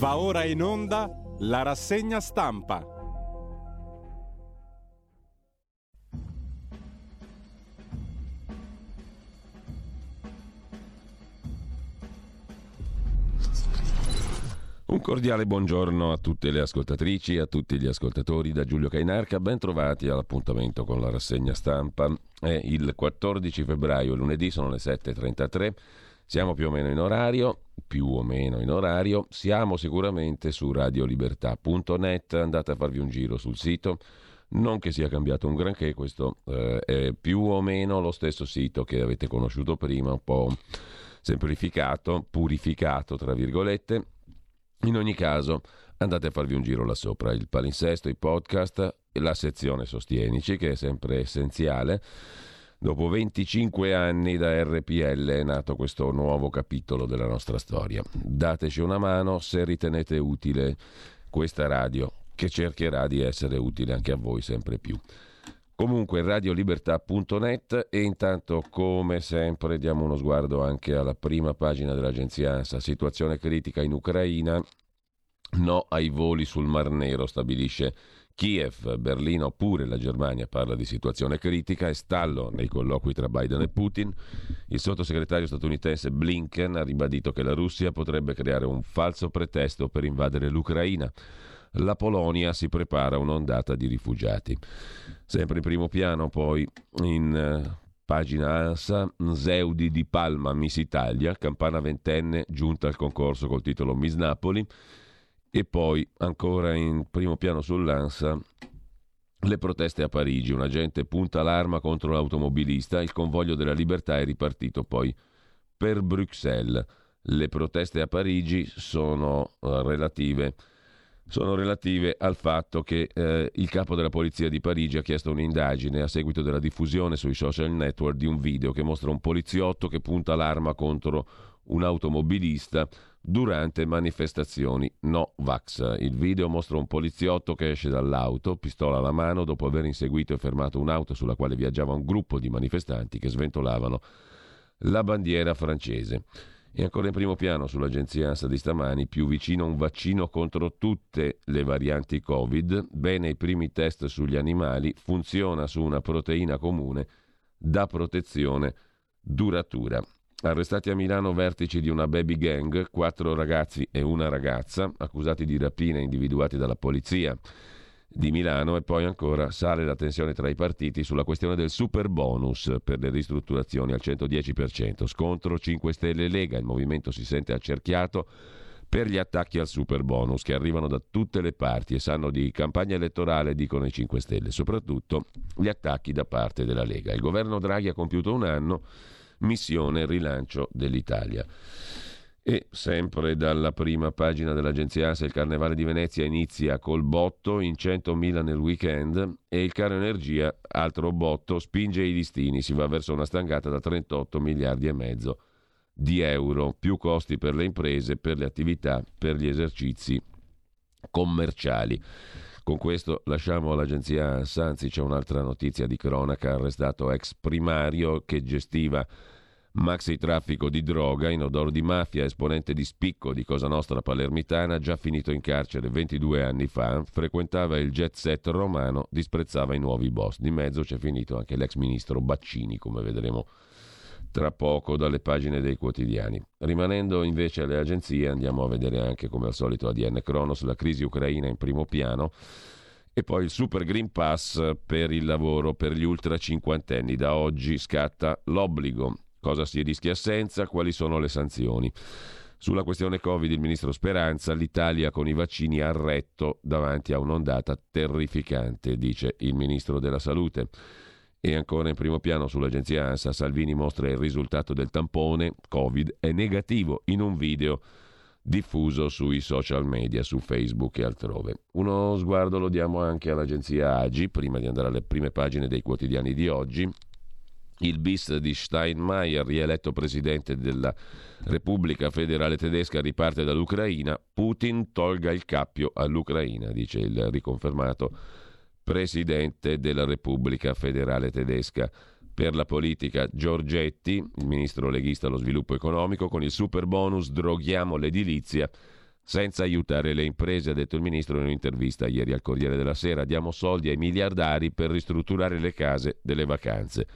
Va ora in onda la rassegna stampa. Un cordiale buongiorno a tutte le ascoltatrici e a tutti gli ascoltatori da Giulio Cainarca, ben trovati all'appuntamento con la rassegna stampa. È il 14 febbraio, lunedì, sono le 7.33, siamo più o meno in orario, più o meno in orario, siamo sicuramente su radiolibertà.net, andate a farvi un giro sul sito, non che sia cambiato un granché, questo eh, è più o meno lo stesso sito che avete conosciuto prima, un po' semplificato, purificato, tra virgolette in ogni caso, andate a farvi un giro là sopra, il palinsesto, i podcast, la sezione Sostienici, che è sempre essenziale. Dopo 25 anni da RPL è nato questo nuovo capitolo della nostra storia. Dateci una mano se ritenete utile questa radio, che cercherà di essere utile anche a voi sempre più. Comunque radiolibertà.net e intanto come sempre diamo uno sguardo anche alla prima pagina dell'agenzia ANSA, situazione critica in Ucraina, no ai voli sul Mar Nero stabilisce Kiev, Berlino pure la Germania parla di situazione critica e stallo nei colloqui tra Biden e Putin. Il sottosegretario statunitense Blinken ha ribadito che la Russia potrebbe creare un falso pretesto per invadere l'Ucraina la Polonia si prepara un'ondata di rifugiati. Sempre in primo piano, poi in eh, pagina ANSA, Zeudi di Palma, Miss Italia, campana ventenne, giunta al concorso col titolo Miss Napoli. E poi ancora in primo piano sull'ANSA le proteste a Parigi, un agente punta l'arma contro l'automobilista, il convoglio della libertà è ripartito poi per Bruxelles. Le proteste a Parigi sono uh, relative sono relative al fatto che eh, il capo della polizia di Parigi ha chiesto un'indagine a seguito della diffusione sui social network di un video che mostra un poliziotto che punta l'arma contro un automobilista durante manifestazioni no vax. Il video mostra un poliziotto che esce dall'auto, pistola alla mano, dopo aver inseguito e fermato un'auto sulla quale viaggiava un gruppo di manifestanti che sventolavano la bandiera francese. E ancora in primo piano sull'agenzia ANSA di stamani, più vicino un vaccino contro tutte le varianti Covid, bene i primi test sugli animali, funziona su una proteina comune da protezione duratura. Arrestati a Milano vertici di una baby gang, quattro ragazzi e una ragazza, accusati di rapine individuati dalla polizia di Milano e poi ancora sale la tensione tra i partiti sulla questione del super bonus per le ristrutturazioni al 110%. Scontro 5 Stelle Lega, il movimento si sente accerchiato per gli attacchi al super bonus che arrivano da tutte le parti e sanno di campagna elettorale, dicono i 5 Stelle, soprattutto gli attacchi da parte della Lega. Il governo Draghi ha compiuto un anno, missione rilancio dell'Italia. E sempre dalla prima pagina dell'agenzia ASA il Carnevale di Venezia inizia col botto in 100.000 nel weekend e il caro energia, altro botto, spinge i listini, si va verso una stangata da 38 miliardi e mezzo di euro, più costi per le imprese, per le attività, per gli esercizi commerciali. Con questo lasciamo l'agenzia ANSA, c'è un'altra notizia di cronaca, arrestato ex primario che gestiva Maxi traffico di droga in odore di mafia, esponente di spicco di Cosa Nostra palermitana, già finito in carcere 22 anni fa, frequentava il jet set romano, disprezzava i nuovi boss. Di mezzo c'è finito anche l'ex ministro Baccini, come vedremo tra poco dalle pagine dei quotidiani. Rimanendo invece alle agenzie, andiamo a vedere anche come al solito ADN Kronos, la crisi ucraina in primo piano e poi il Super Green Pass per il lavoro per gli ultra cinquantenni. Da oggi scatta l'obbligo Cosa si rischia senza? Quali sono le sanzioni? Sulla questione Covid il ministro Speranza, l'Italia con i vaccini ha retto davanti a un'ondata terrificante, dice il ministro della Salute. E ancora in primo piano sull'agenzia ANSA, Salvini mostra il risultato del tampone Covid è negativo in un video diffuso sui social media, su Facebook e altrove. Uno sguardo lo diamo anche all'agenzia AGI, prima di andare alle prime pagine dei quotidiani di oggi. Il bis di Steinmeier, rieletto presidente della Repubblica federale tedesca, riparte dall'Ucraina. Putin tolga il cappio all'Ucraina, dice il riconfermato presidente della Repubblica federale tedesca. Per la politica Giorgetti, il ministro leghista allo sviluppo economico, con il super bonus droghiamo l'edilizia senza aiutare le imprese, ha detto il ministro in un'intervista ieri al Corriere della Sera. Diamo soldi ai miliardari per ristrutturare le case delle vacanze.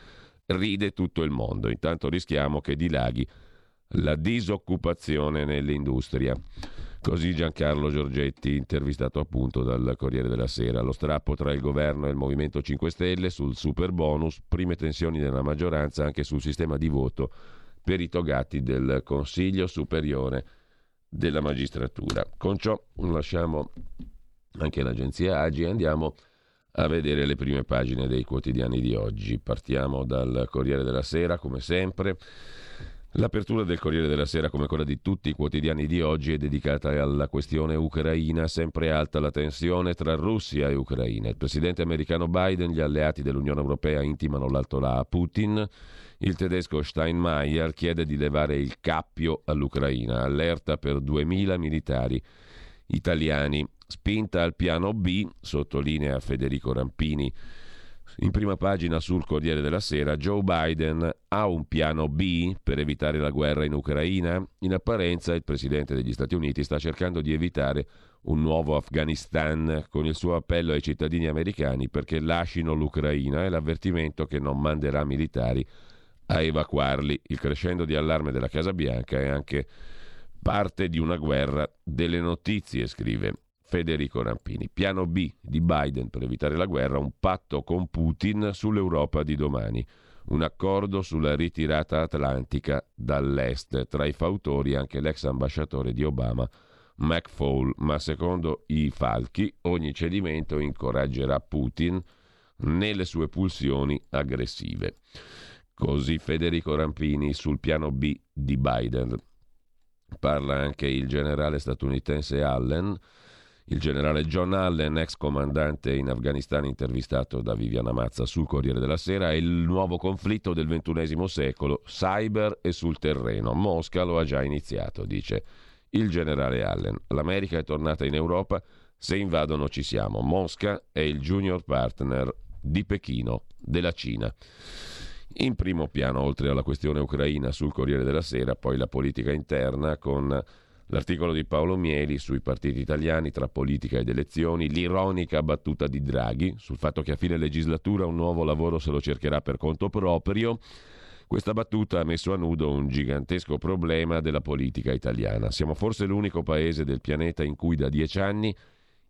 Ride tutto il mondo, intanto rischiamo che dilaghi la disoccupazione nell'industria. Così Giancarlo Giorgetti, intervistato appunto dal Corriere della Sera. Lo strappo tra il governo e il Movimento 5 Stelle sul super bonus, prime tensioni della maggioranza anche sul sistema di voto per i togati del Consiglio Superiore della Magistratura. Con ciò lasciamo anche l'agenzia Agi e andiamo a vedere le prime pagine dei quotidiani di oggi. Partiamo dal Corriere della Sera, come sempre. L'apertura del Corriere della Sera, come quella di tutti i quotidiani di oggi, è dedicata alla questione ucraina, sempre alta la tensione tra Russia e Ucraina. Il presidente americano Biden, gli alleati dell'Unione Europea intimano l'altolà a Putin. Il tedesco Steinmeier chiede di levare il cappio all'Ucraina, allerta per 2.000 militari italiani. Spinta al piano B, sottolinea Federico Rampini in prima pagina sul Corriere della Sera, Joe Biden ha un piano B per evitare la guerra in Ucraina? In apparenza il Presidente degli Stati Uniti sta cercando di evitare un nuovo Afghanistan con il suo appello ai cittadini americani perché lasciano l'Ucraina e l'avvertimento che non manderà militari a evacuarli. Il crescendo di allarme della Casa Bianca è anche parte di una guerra delle notizie, scrive Federico Rampini. Piano B di Biden per evitare la guerra, un patto con Putin sull'Europa di domani. Un accordo sulla ritirata atlantica dall'est. Tra i fautori anche l'ex ambasciatore di Obama, McFaul. Ma secondo i falchi, ogni cedimento incoraggerà Putin nelle sue pulsioni aggressive. Così Federico Rampini sul piano B di Biden. Parla anche il generale statunitense Allen il generale John Allen, ex comandante in Afghanistan, intervistato da Viviana Mazza sul Corriere della Sera, è il nuovo conflitto del XXI secolo, cyber e sul terreno. Mosca lo ha già iniziato, dice il generale Allen. L'America è tornata in Europa, se invadono ci siamo. Mosca è il junior partner di Pechino, della Cina. In primo piano, oltre alla questione ucraina sul Corriere della Sera, poi la politica interna con L'articolo di Paolo Mieli sui partiti italiani tra politica ed elezioni, l'ironica battuta di Draghi sul fatto che a fine legislatura un nuovo lavoro se lo cercherà per conto proprio. Questa battuta ha messo a nudo un gigantesco problema della politica italiana. Siamo forse l'unico paese del pianeta in cui da dieci anni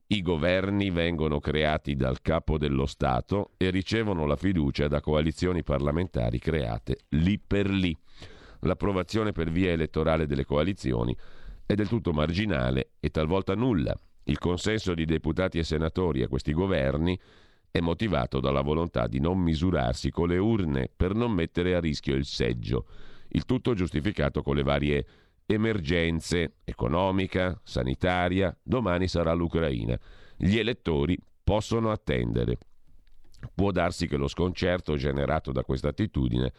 i governi vengono creati dal capo dello Stato e ricevono la fiducia da coalizioni parlamentari create lì per lì. L'approvazione per via elettorale delle coalizioni è del tutto marginale e talvolta nulla. Il consenso di deputati e senatori a questi governi è motivato dalla volontà di non misurarsi con le urne per non mettere a rischio il seggio, il tutto giustificato con le varie emergenze economica, sanitaria, domani sarà l'Ucraina. Gli elettori possono attendere. Può darsi che lo sconcerto generato da questa attitudine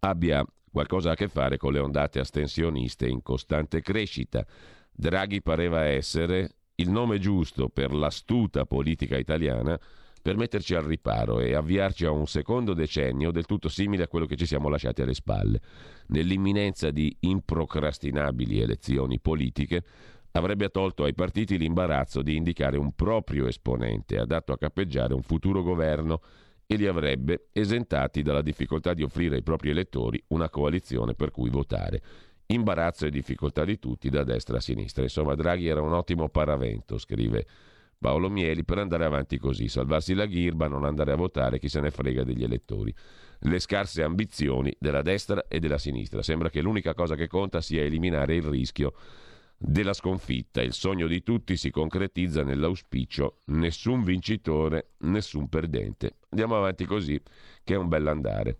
abbia qualcosa a che fare con le ondate astensioniste in costante crescita. Draghi pareva essere il nome giusto per l'astuta politica italiana per metterci al riparo e avviarci a un secondo decennio del tutto simile a quello che ci siamo lasciati alle spalle. Nell'imminenza di improcrastinabili elezioni politiche, avrebbe tolto ai partiti l'imbarazzo di indicare un proprio esponente adatto a cappeggiare un futuro governo e li avrebbe esentati dalla difficoltà di offrire ai propri elettori una coalizione per cui votare. Imbarazzo e difficoltà di tutti, da destra a sinistra. Insomma, Draghi era un ottimo paravento, scrive Paolo Mieli, per andare avanti così, salvarsi la ghirba, non andare a votare, chi se ne frega degli elettori. Le scarse ambizioni della destra e della sinistra. Sembra che l'unica cosa che conta sia eliminare il rischio della sconfitta. Il sogno di tutti si concretizza nell'auspicio nessun vincitore, nessun perdente. Andiamo avanti così, che è un bell'andare.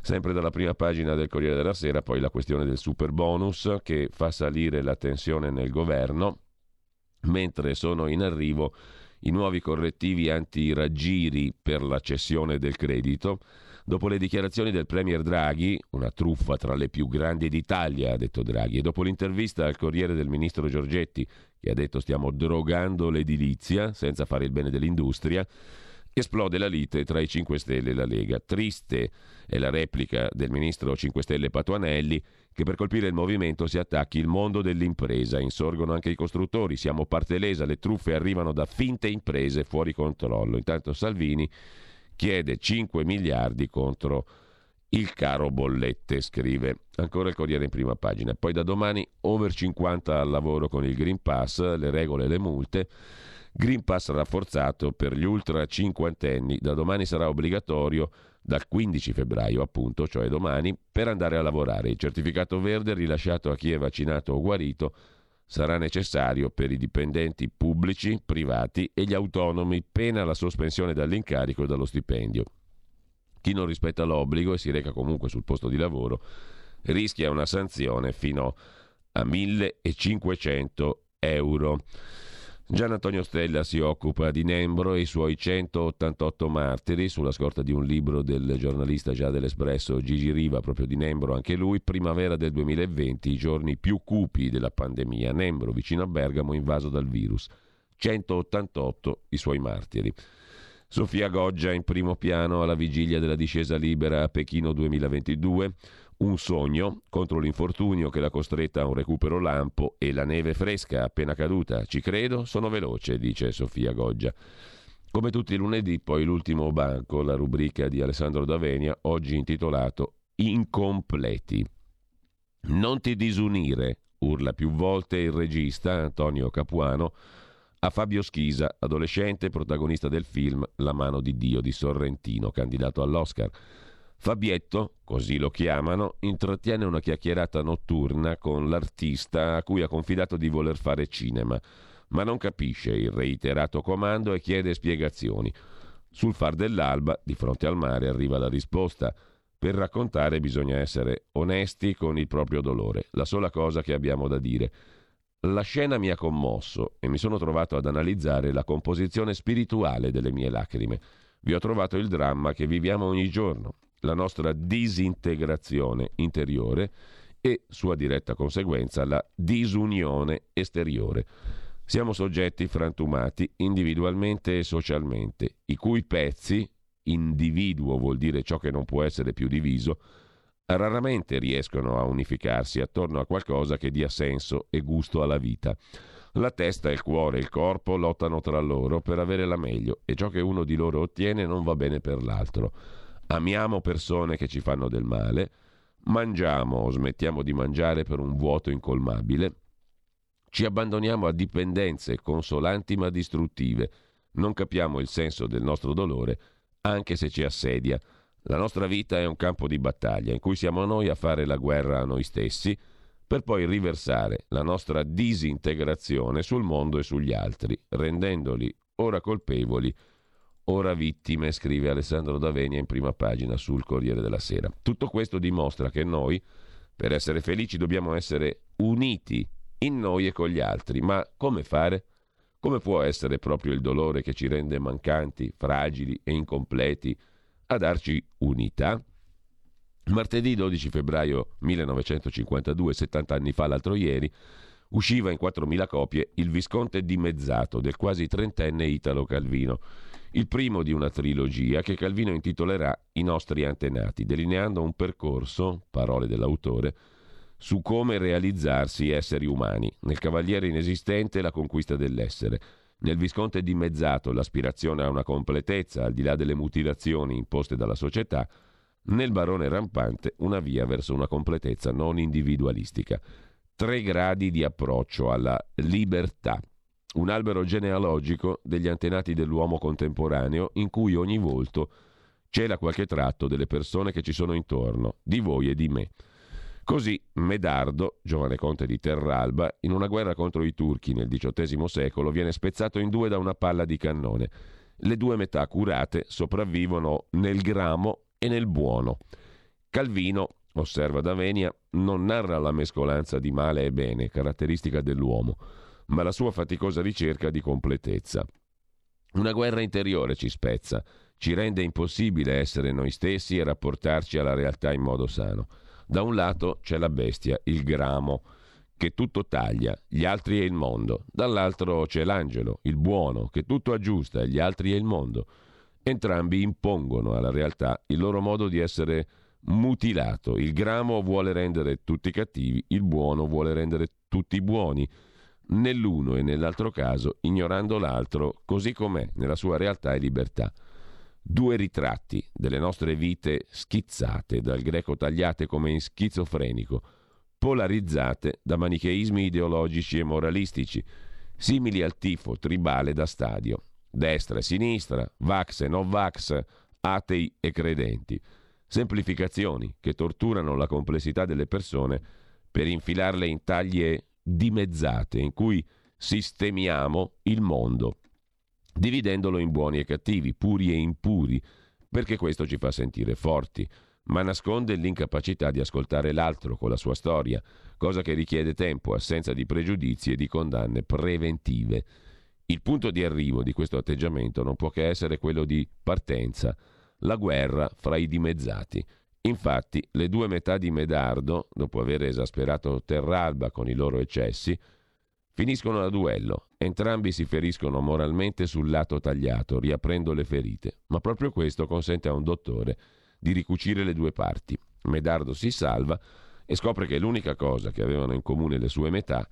Sempre dalla prima pagina del Corriere della Sera, poi la questione del super bonus che fa salire la tensione nel governo, mentre sono in arrivo i nuovi correttivi anti-raggiri per la cessione del credito. Dopo le dichiarazioni del Premier Draghi, una truffa tra le più grandi d'Italia, ha detto Draghi, e dopo l'intervista al Corriere del Ministro Giorgetti, che ha detto stiamo drogando l'edilizia senza fare il bene dell'industria, Esplode la lite tra i 5 Stelle e la Lega. Triste è la replica del ministro 5 Stelle Patuanelli che per colpire il movimento si attacchi il mondo dell'impresa. Insorgono anche i costruttori. Siamo parte lesa, le truffe arrivano da finte imprese fuori controllo. Intanto Salvini chiede 5 miliardi contro il caro bollette, scrive ancora il Corriere in prima pagina. Poi da domani over 50 al lavoro con il Green Pass, le regole e le multe. Green Pass rafforzato per gli ultra cinquantenni. Da domani sarà obbligatorio, dal 15 febbraio appunto, cioè domani, per andare a lavorare. Il certificato verde rilasciato a chi è vaccinato o guarito sarà necessario per i dipendenti pubblici, privati e gli autonomi, pena la sospensione dall'incarico e dallo stipendio. Chi non rispetta l'obbligo e si reca comunque sul posto di lavoro rischia una sanzione fino a 1500 euro. Gian Antonio Stella si occupa di Nembro e i suoi 188 martiri sulla scorta di un libro del giornalista già dell'Espresso Gigi Riva, proprio di Nembro, anche lui, primavera del 2020, i giorni più cupi della pandemia. Nembro, vicino a Bergamo, invaso dal virus. 188 i suoi martiri. Sofia Goggia in primo piano alla vigilia della discesa libera a Pechino 2022 un sogno contro l'infortunio che l'ha costretta a un recupero lampo e la neve fresca appena caduta. Ci credo, sono veloce, dice Sofia Goggia. Come tutti i lunedì, poi l'ultimo banco, la rubrica di Alessandro Davenia, oggi intitolato Incompleti. Non ti disunire, urla più volte il regista Antonio Capuano a Fabio Schisa, adolescente protagonista del film La mano di Dio di Sorrentino, candidato all'Oscar. Fabietto, così lo chiamano, intrattiene una chiacchierata notturna con l'artista a cui ha confidato di voler fare cinema, ma non capisce il reiterato comando e chiede spiegazioni. Sul far dell'alba, di fronte al mare, arriva la risposta. Per raccontare bisogna essere onesti con il proprio dolore, la sola cosa che abbiamo da dire. La scena mi ha commosso e mi sono trovato ad analizzare la composizione spirituale delle mie lacrime. Vi ho trovato il dramma che viviamo ogni giorno, la nostra disintegrazione interiore e, sua diretta conseguenza, la disunione esteriore. Siamo soggetti frantumati individualmente e socialmente, i cui pezzi, individuo vuol dire ciò che non può essere più diviso, raramente riescono a unificarsi attorno a qualcosa che dia senso e gusto alla vita. La testa, il cuore e il corpo lottano tra loro per avere la meglio e ciò che uno di loro ottiene non va bene per l'altro amiamo persone che ci fanno del male, mangiamo o smettiamo di mangiare per un vuoto incolmabile, ci abbandoniamo a dipendenze consolanti ma distruttive, non capiamo il senso del nostro dolore anche se ci assedia. La nostra vita è un campo di battaglia in cui siamo noi a fare la guerra a noi stessi per poi riversare la nostra disintegrazione sul mondo e sugli altri, rendendoli ora colpevoli ora vittime, scrive Alessandro Davenia in prima pagina sul Corriere della Sera. Tutto questo dimostra che noi, per essere felici, dobbiamo essere uniti in noi e con gli altri. Ma come fare? Come può essere proprio il dolore che ci rende mancanti, fragili e incompleti a darci unità? Martedì 12 febbraio 1952, 70 anni fa, l'altro ieri, usciva in 4.000 copie Il Visconte dimezzato del quasi trentenne Italo Calvino il primo di una trilogia che Calvino intitolerà I nostri antenati, delineando un percorso, parole dell'autore, su come realizzarsi esseri umani, nel Cavaliere inesistente la conquista dell'essere, nel Visconte dimezzato l'aspirazione a una completezza al di là delle mutilazioni imposte dalla società, nel Barone rampante una via verso una completezza non individualistica. Tre gradi di approccio alla libertà, un albero genealogico degli antenati dell'uomo contemporaneo in cui ogni volto cela qualche tratto delle persone che ci sono intorno, di voi e di me. Così Medardo, giovane conte di Terralba, in una guerra contro i turchi nel XVIII secolo, viene spezzato in due da una palla di cannone. Le due metà curate sopravvivono nel gramo e nel buono. Calvino, osserva Davenia, non narra la mescolanza di male e bene, caratteristica dell'uomo ma la sua faticosa ricerca di completezza. Una guerra interiore ci spezza, ci rende impossibile essere noi stessi e rapportarci alla realtà in modo sano. Da un lato c'è la bestia, il gramo, che tutto taglia, gli altri e il mondo. Dall'altro c'è l'angelo, il buono, che tutto aggiusta, gli altri e il mondo. Entrambi impongono alla realtà il loro modo di essere mutilato. Il gramo vuole rendere tutti cattivi, il buono vuole rendere tutti buoni. Nell'uno e nell'altro caso, ignorando l'altro così com'è nella sua realtà e libertà. Due ritratti delle nostre vite schizzate, dal greco tagliate come in schizofrenico, polarizzate da manicheismi ideologici e moralistici, simili al tifo tribale da stadio, destra e sinistra, vax e non vax, atei e credenti semplificazioni che torturano la complessità delle persone per infilarle in taglie dimezzate in cui sistemiamo il mondo, dividendolo in buoni e cattivi, puri e impuri, perché questo ci fa sentire forti, ma nasconde l'incapacità di ascoltare l'altro con la sua storia, cosa che richiede tempo, assenza di pregiudizi e di condanne preventive. Il punto di arrivo di questo atteggiamento non può che essere quello di partenza, la guerra fra i dimezzati. Infatti, le due metà di Medardo, dopo aver esasperato Terralba con i loro eccessi, finiscono a duello. Entrambi si feriscono moralmente sul lato tagliato, riaprendo le ferite, ma proprio questo consente a un dottore di ricucire le due parti. Medardo si salva e scopre che l'unica cosa che avevano in comune le sue metà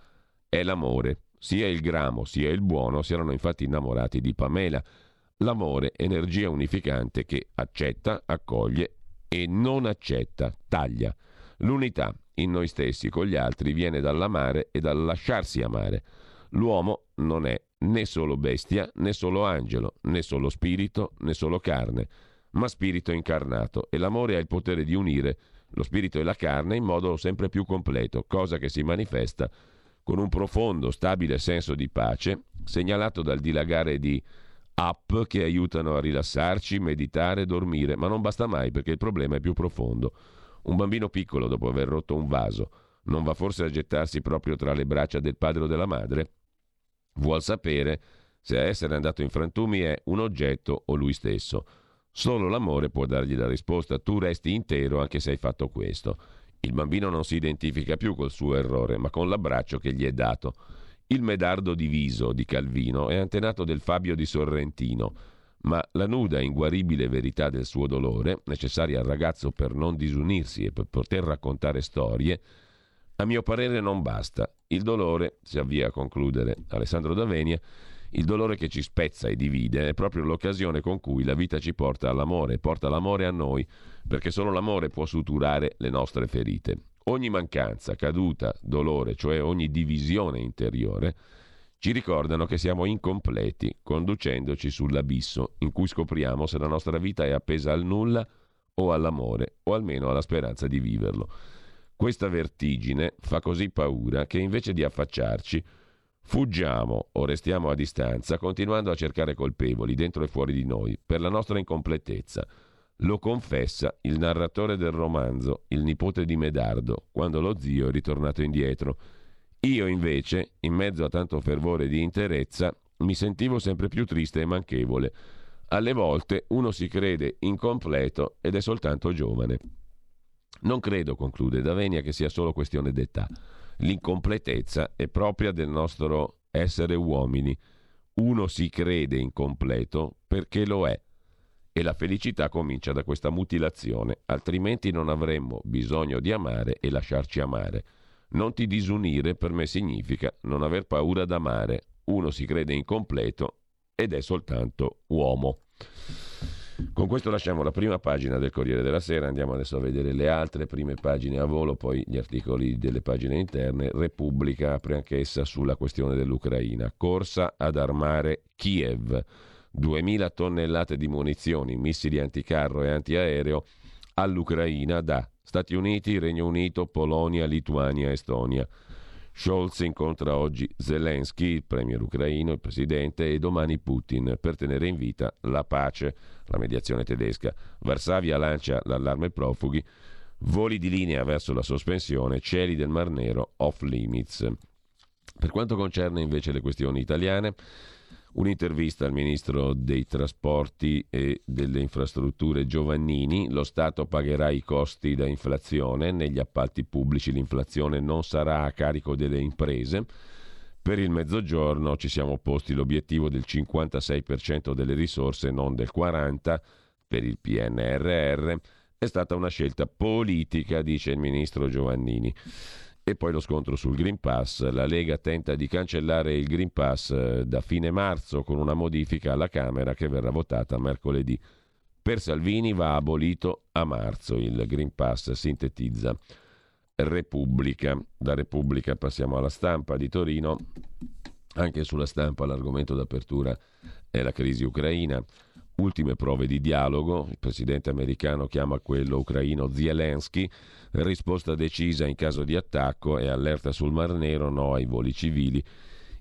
è l'amore. Sia il gramo sia il buono si erano infatti innamorati di Pamela, L'amore, energia unificante che accetta, accoglie e non accetta, taglia. L'unità in noi stessi con gli altri viene dall'amare e dal lasciarsi amare. L'uomo non è né solo bestia, né solo angelo, né solo spirito, né solo carne, ma spirito incarnato e l'amore ha il potere di unire lo spirito e la carne in modo sempre più completo, cosa che si manifesta con un profondo, stabile senso di pace, segnalato dal dilagare di app che aiutano a rilassarci, meditare, dormire, ma non basta mai perché il problema è più profondo. Un bambino piccolo, dopo aver rotto un vaso, non va forse a gettarsi proprio tra le braccia del padre o della madre? Vuol sapere se a essere andato in frantumi è un oggetto o lui stesso. Solo l'amore può dargli la risposta, tu resti intero anche se hai fatto questo. Il bambino non si identifica più col suo errore, ma con l'abbraccio che gli è dato. Il Medardo diviso di Calvino è antenato del Fabio di Sorrentino, ma la nuda e inguaribile verità del suo dolore, necessaria al ragazzo per non disunirsi e per poter raccontare storie, a mio parere non basta. Il dolore, si avvia a concludere Alessandro D'Avenia, il dolore che ci spezza e divide è proprio l'occasione con cui la vita ci porta all'amore, porta l'amore a noi, perché solo l'amore può suturare le nostre ferite. Ogni mancanza, caduta, dolore, cioè ogni divisione interiore, ci ricordano che siamo incompleti, conducendoci sull'abisso in cui scopriamo se la nostra vita è appesa al nulla o all'amore, o almeno alla speranza di viverlo. Questa vertigine fa così paura che invece di affacciarci, fuggiamo o restiamo a distanza, continuando a cercare colpevoli dentro e fuori di noi per la nostra incompletezza lo confessa il narratore del romanzo, il nipote di Medardo, quando lo zio è ritornato indietro. Io invece, in mezzo a tanto fervore di interezza, mi sentivo sempre più triste e manchevole. Alle volte uno si crede incompleto ed è soltanto giovane. Non credo, conclude Davenia, che sia solo questione d'età. L'incompletezza è propria del nostro essere uomini. Uno si crede incompleto perché lo è e la felicità comincia da questa mutilazione, altrimenti non avremmo bisogno di amare e lasciarci amare. Non ti disunire per me significa non aver paura d'amare. Uno si crede incompleto ed è soltanto uomo. Con questo lasciamo la prima pagina del Corriere della Sera, andiamo adesso a vedere le altre prime pagine a volo, poi gli articoli delle pagine interne. Repubblica apre anch'essa sulla questione dell'Ucraina. Corsa ad armare Kiev. 2.000 tonnellate di munizioni, missili anticarro e antiaereo all'Ucraina da Stati Uniti, Regno Unito, Polonia, Lituania, Estonia. Scholz incontra oggi Zelensky, il premier ucraino, il presidente, e domani Putin per tenere in vita la pace, la mediazione tedesca. Varsavia lancia l'allarme profughi, voli di linea verso la sospensione, cieli del Mar Nero off limits. Per quanto concerne invece le questioni italiane, Un'intervista al ministro dei trasporti e delle infrastrutture Giovannini. Lo Stato pagherà i costi da inflazione. Negli appalti pubblici l'inflazione non sarà a carico delle imprese. Per il mezzogiorno ci siamo posti l'obiettivo del 56% delle risorse, non del 40% per il PNRR. È stata una scelta politica, dice il ministro Giovannini. E poi lo scontro sul Green Pass. La Lega tenta di cancellare il Green Pass eh, da fine marzo con una modifica alla Camera che verrà votata mercoledì. Per Salvini va abolito a marzo. Il Green Pass sintetizza Repubblica. Da Repubblica passiamo alla stampa di Torino. Anche sulla stampa l'argomento d'apertura è la crisi ucraina. Ultime prove di dialogo. Il presidente americano chiama quello ucraino Zelensky risposta decisa in caso di attacco e allerta sul Mar Nero no ai voli civili.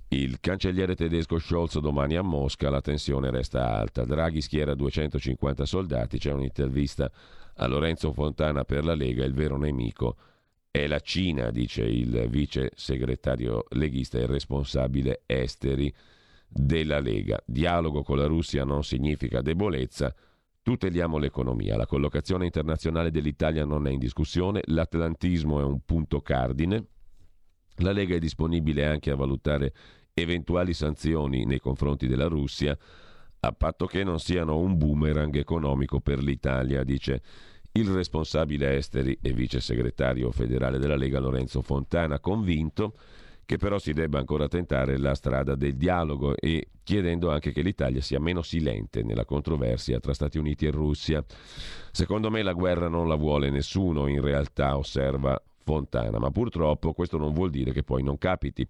Il cancelliere tedesco Scholz domani a Mosca, la tensione resta alta. Draghi schiera 250 soldati, c'è un'intervista a Lorenzo Fontana per la Lega, il vero nemico è la Cina, dice il vice segretario leghista e responsabile esteri della Lega. Dialogo con la Russia non significa debolezza, Tuteliamo l'economia. La collocazione internazionale dell'Italia non è in discussione, l'atlantismo è un punto cardine. La Lega è disponibile anche a valutare eventuali sanzioni nei confronti della Russia, a patto che non siano un boomerang economico per l'Italia, dice il responsabile esteri e vice segretario federale della Lega Lorenzo Fontana, convinto che però si debba ancora tentare la strada del dialogo e chiedendo anche che l'Italia sia meno silente nella controversia tra Stati Uniti e Russia. Secondo me la guerra non la vuole nessuno, in realtà osserva Fontana, ma purtroppo questo non vuol dire che poi non capiti.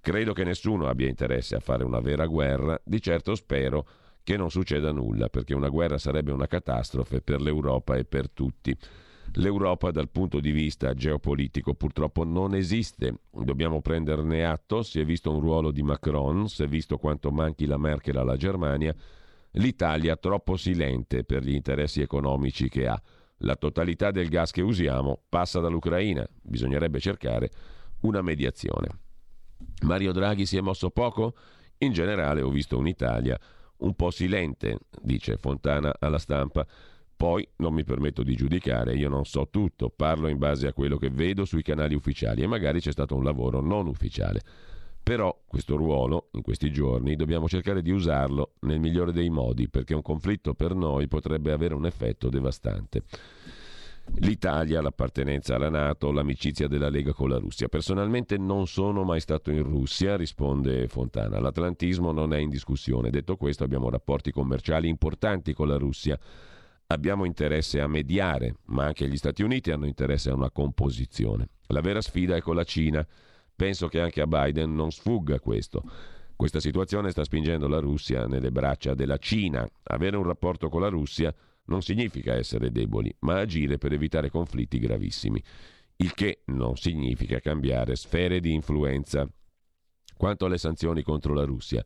Credo che nessuno abbia interesse a fare una vera guerra, di certo spero che non succeda nulla, perché una guerra sarebbe una catastrofe per l'Europa e per tutti. L'Europa dal punto di vista geopolitico purtroppo non esiste, dobbiamo prenderne atto, si è visto un ruolo di Macron, si è visto quanto manchi la Merkel alla Germania, l'Italia troppo silente per gli interessi economici che ha. La totalità del gas che usiamo passa dall'Ucraina, bisognerebbe cercare una mediazione. Mario Draghi si è mosso poco? In generale ho visto un'Italia un po' silente, dice Fontana alla stampa. Poi non mi permetto di giudicare, io non so tutto, parlo in base a quello che vedo sui canali ufficiali e magari c'è stato un lavoro non ufficiale. Però questo ruolo, in questi giorni, dobbiamo cercare di usarlo nel migliore dei modi, perché un conflitto per noi potrebbe avere un effetto devastante. L'Italia, l'appartenenza alla Nato, l'amicizia della Lega con la Russia. Personalmente non sono mai stato in Russia, risponde Fontana. L'atlantismo non è in discussione. Detto questo, abbiamo rapporti commerciali importanti con la Russia abbiamo interesse a mediare, ma anche gli Stati Uniti hanno interesse a una composizione. La vera sfida è con la Cina. Penso che anche a Biden non sfugga questo. Questa situazione sta spingendo la Russia nelle braccia della Cina. Avere un rapporto con la Russia non significa essere deboli, ma agire per evitare conflitti gravissimi. Il che non significa cambiare sfere di influenza. Quanto alle sanzioni contro la Russia,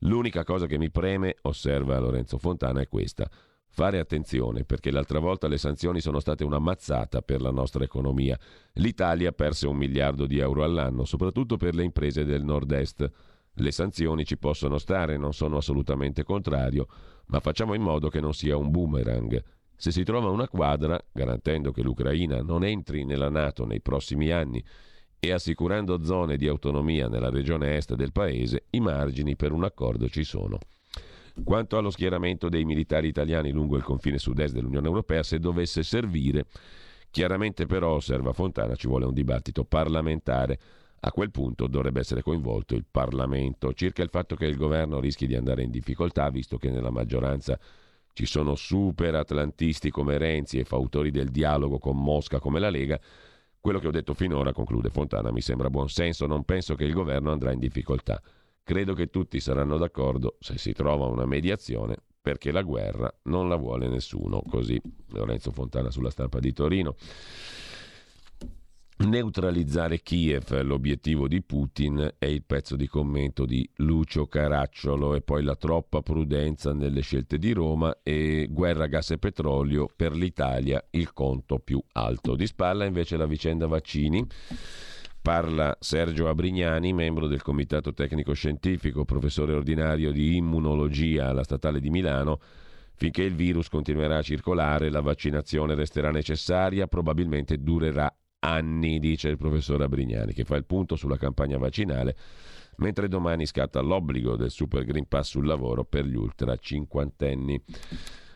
l'unica cosa che mi preme, osserva Lorenzo Fontana, è questa Fare attenzione perché l'altra volta le sanzioni sono state una mazzata per la nostra economia. L'Italia perse un miliardo di euro all'anno, soprattutto per le imprese del nord-est. Le sanzioni ci possono stare, non sono assolutamente contrario, ma facciamo in modo che non sia un boomerang. Se si trova una quadra, garantendo che l'Ucraina non entri nella Nato nei prossimi anni e assicurando zone di autonomia nella regione est del paese, i margini per un accordo ci sono. Quanto allo schieramento dei militari italiani lungo il confine sud-est dell'Unione Europea, se dovesse servire, chiaramente però, osserva Fontana, ci vuole un dibattito parlamentare. A quel punto dovrebbe essere coinvolto il Parlamento circa il fatto che il governo rischi di andare in difficoltà, visto che nella maggioranza ci sono super atlantisti come Renzi e fautori del dialogo con Mosca come la Lega. Quello che ho detto finora, conclude Fontana, mi sembra buon senso, non penso che il governo andrà in difficoltà. Credo che tutti saranno d'accordo se si trova una mediazione perché la guerra non la vuole nessuno. Così Lorenzo Fontana sulla stampa di Torino. Neutralizzare Kiev l'obiettivo di Putin è il pezzo di commento di Lucio Caracciolo e poi la troppa prudenza nelle scelte di Roma e guerra gas e petrolio per l'Italia il conto più alto. Di spalla invece la vicenda vaccini. Parla Sergio Abrignani, membro del Comitato Tecnico Scientifico, professore ordinario di immunologia alla Statale di Milano. Finché il virus continuerà a circolare, la vaccinazione resterà necessaria, probabilmente durerà anni, dice il professor Abrignani, che fa il punto sulla campagna vaccinale mentre domani scatta l'obbligo del Super Green Pass sul lavoro per gli ultra cinquantenni.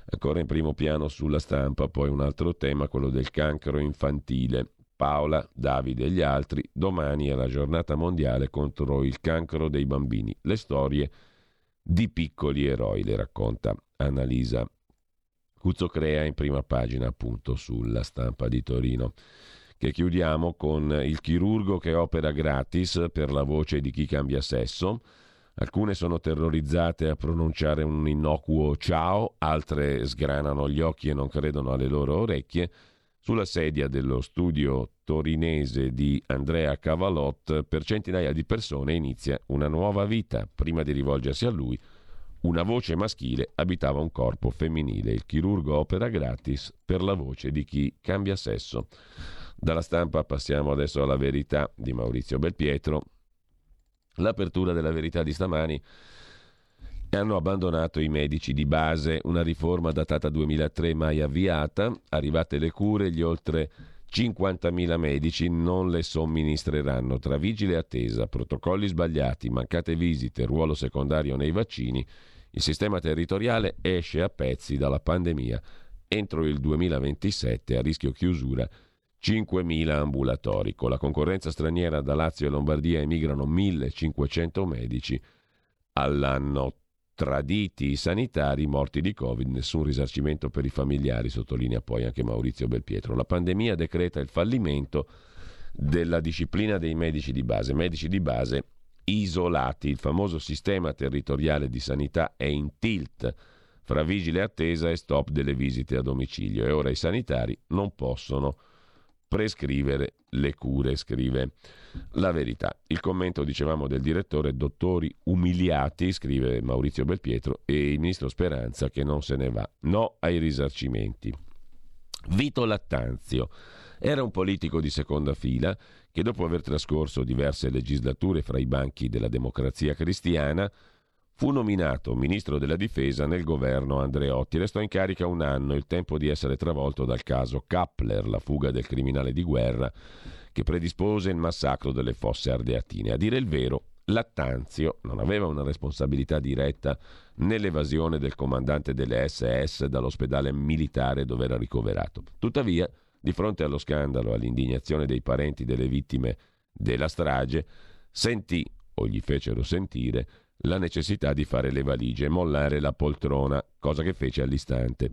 Ancora in primo piano sulla stampa, poi un altro tema, quello del cancro infantile. Paola, Davide e gli altri, domani è la giornata mondiale contro il cancro dei bambini. Le storie di piccoli eroi, le racconta Annalisa Cuzzo Crea in prima pagina appunto sulla stampa di Torino. Che chiudiamo con il chirurgo che opera gratis per la voce di chi cambia sesso. Alcune sono terrorizzate a pronunciare un innocuo ciao, altre sgranano gli occhi e non credono alle loro orecchie. Sulla sedia dello studio torinese di Andrea Cavalot, per centinaia di persone inizia una nuova vita. Prima di rivolgersi a lui, una voce maschile abitava un corpo femminile. Il chirurgo opera gratis per la voce di chi cambia sesso. Dalla stampa passiamo adesso alla verità di Maurizio Belpietro. L'apertura della verità di stamani hanno abbandonato i medici di base, una riforma datata 2003 mai avviata, arrivate le cure, gli oltre 50.000 medici non le somministreranno. Tra vigile attesa, protocolli sbagliati, mancate visite, ruolo secondario nei vaccini, il sistema territoriale esce a pezzi dalla pandemia. Entro il 2027 a rischio chiusura 5.000 ambulatori. Con la concorrenza straniera da Lazio e Lombardia emigrano 1.500 medici all'anno. Traditi i sanitari morti di Covid, nessun risarcimento per i familiari, sottolinea poi anche Maurizio Belpietro. La pandemia decreta il fallimento della disciplina dei medici di base. Medici di base isolati. Il famoso sistema territoriale di sanità è in tilt fra vigile attesa e stop delle visite a domicilio e ora i sanitari non possono prescrivere le cure, scrive la verità. Il commento, dicevamo, del direttore, dottori umiliati, scrive Maurizio Belpietro, e il ministro Speranza che non se ne va. No ai risarcimenti. Vito Lattanzio era un politico di seconda fila che dopo aver trascorso diverse legislature fra i banchi della democrazia cristiana, fu nominato ministro della difesa nel governo Andreotti. Restò in carica un anno, il tempo di essere travolto dal caso Kappler, la fuga del criminale di guerra che predispose il massacro delle fosse ardeatine. A dire il vero, Lattanzio non aveva una responsabilità diretta nell'evasione del comandante delle SS dall'ospedale militare dove era ricoverato. Tuttavia, di fronte allo scandalo e all'indignazione dei parenti delle vittime della strage, sentì, o gli fecero sentire, la necessità di fare le valigie e mollare la poltrona, cosa che fece all'istante.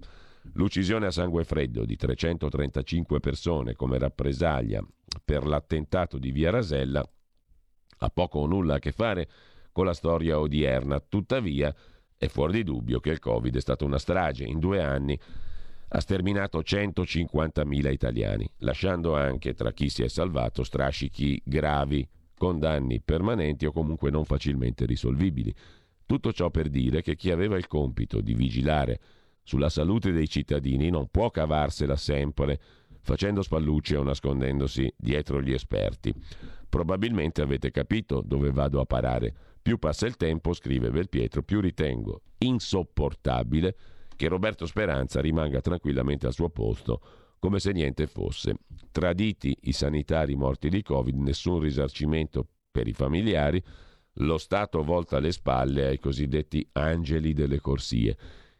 L'uccisione a sangue freddo di 335 persone come rappresaglia per l'attentato di Via Rasella ha poco o nulla a che fare con la storia odierna, tuttavia è fuori di dubbio che il Covid è stata una strage. In due anni ha sterminato 150.000 italiani, lasciando anche tra chi si è salvato strascichi gravi, con danni permanenti o comunque non facilmente risolvibili. Tutto ciò per dire che chi aveva il compito di vigilare sulla salute dei cittadini non può cavarsela sempre facendo spallucce o nascondendosi dietro gli esperti. Probabilmente avete capito dove vado a parare. Più passa il tempo, scrive Belpietro, più ritengo insopportabile che Roberto Speranza rimanga tranquillamente al suo posto come se niente fosse. Traditi i sanitari morti di Covid, nessun risarcimento per i familiari, lo Stato volta le spalle ai cosiddetti angeli delle corsie,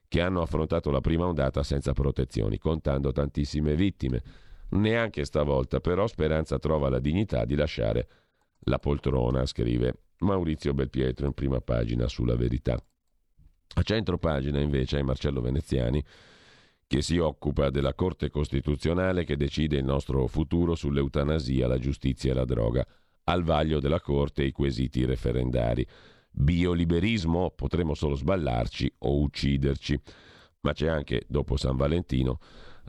che hanno affrontato la prima ondata senza protezioni, contando tantissime vittime. Neanche stavolta, però, Speranza trova la dignità di lasciare la poltrona, scrive Maurizio Belpietro in prima pagina sulla verità. A centro pagina invece è Marcello Veneziani che si occupa della Corte Costituzionale che decide il nostro futuro sull'eutanasia, la giustizia e la droga. Al vaglio della Corte i quesiti referendari. Bioliberismo? Potremmo solo sballarci o ucciderci. Ma c'è anche, dopo San Valentino,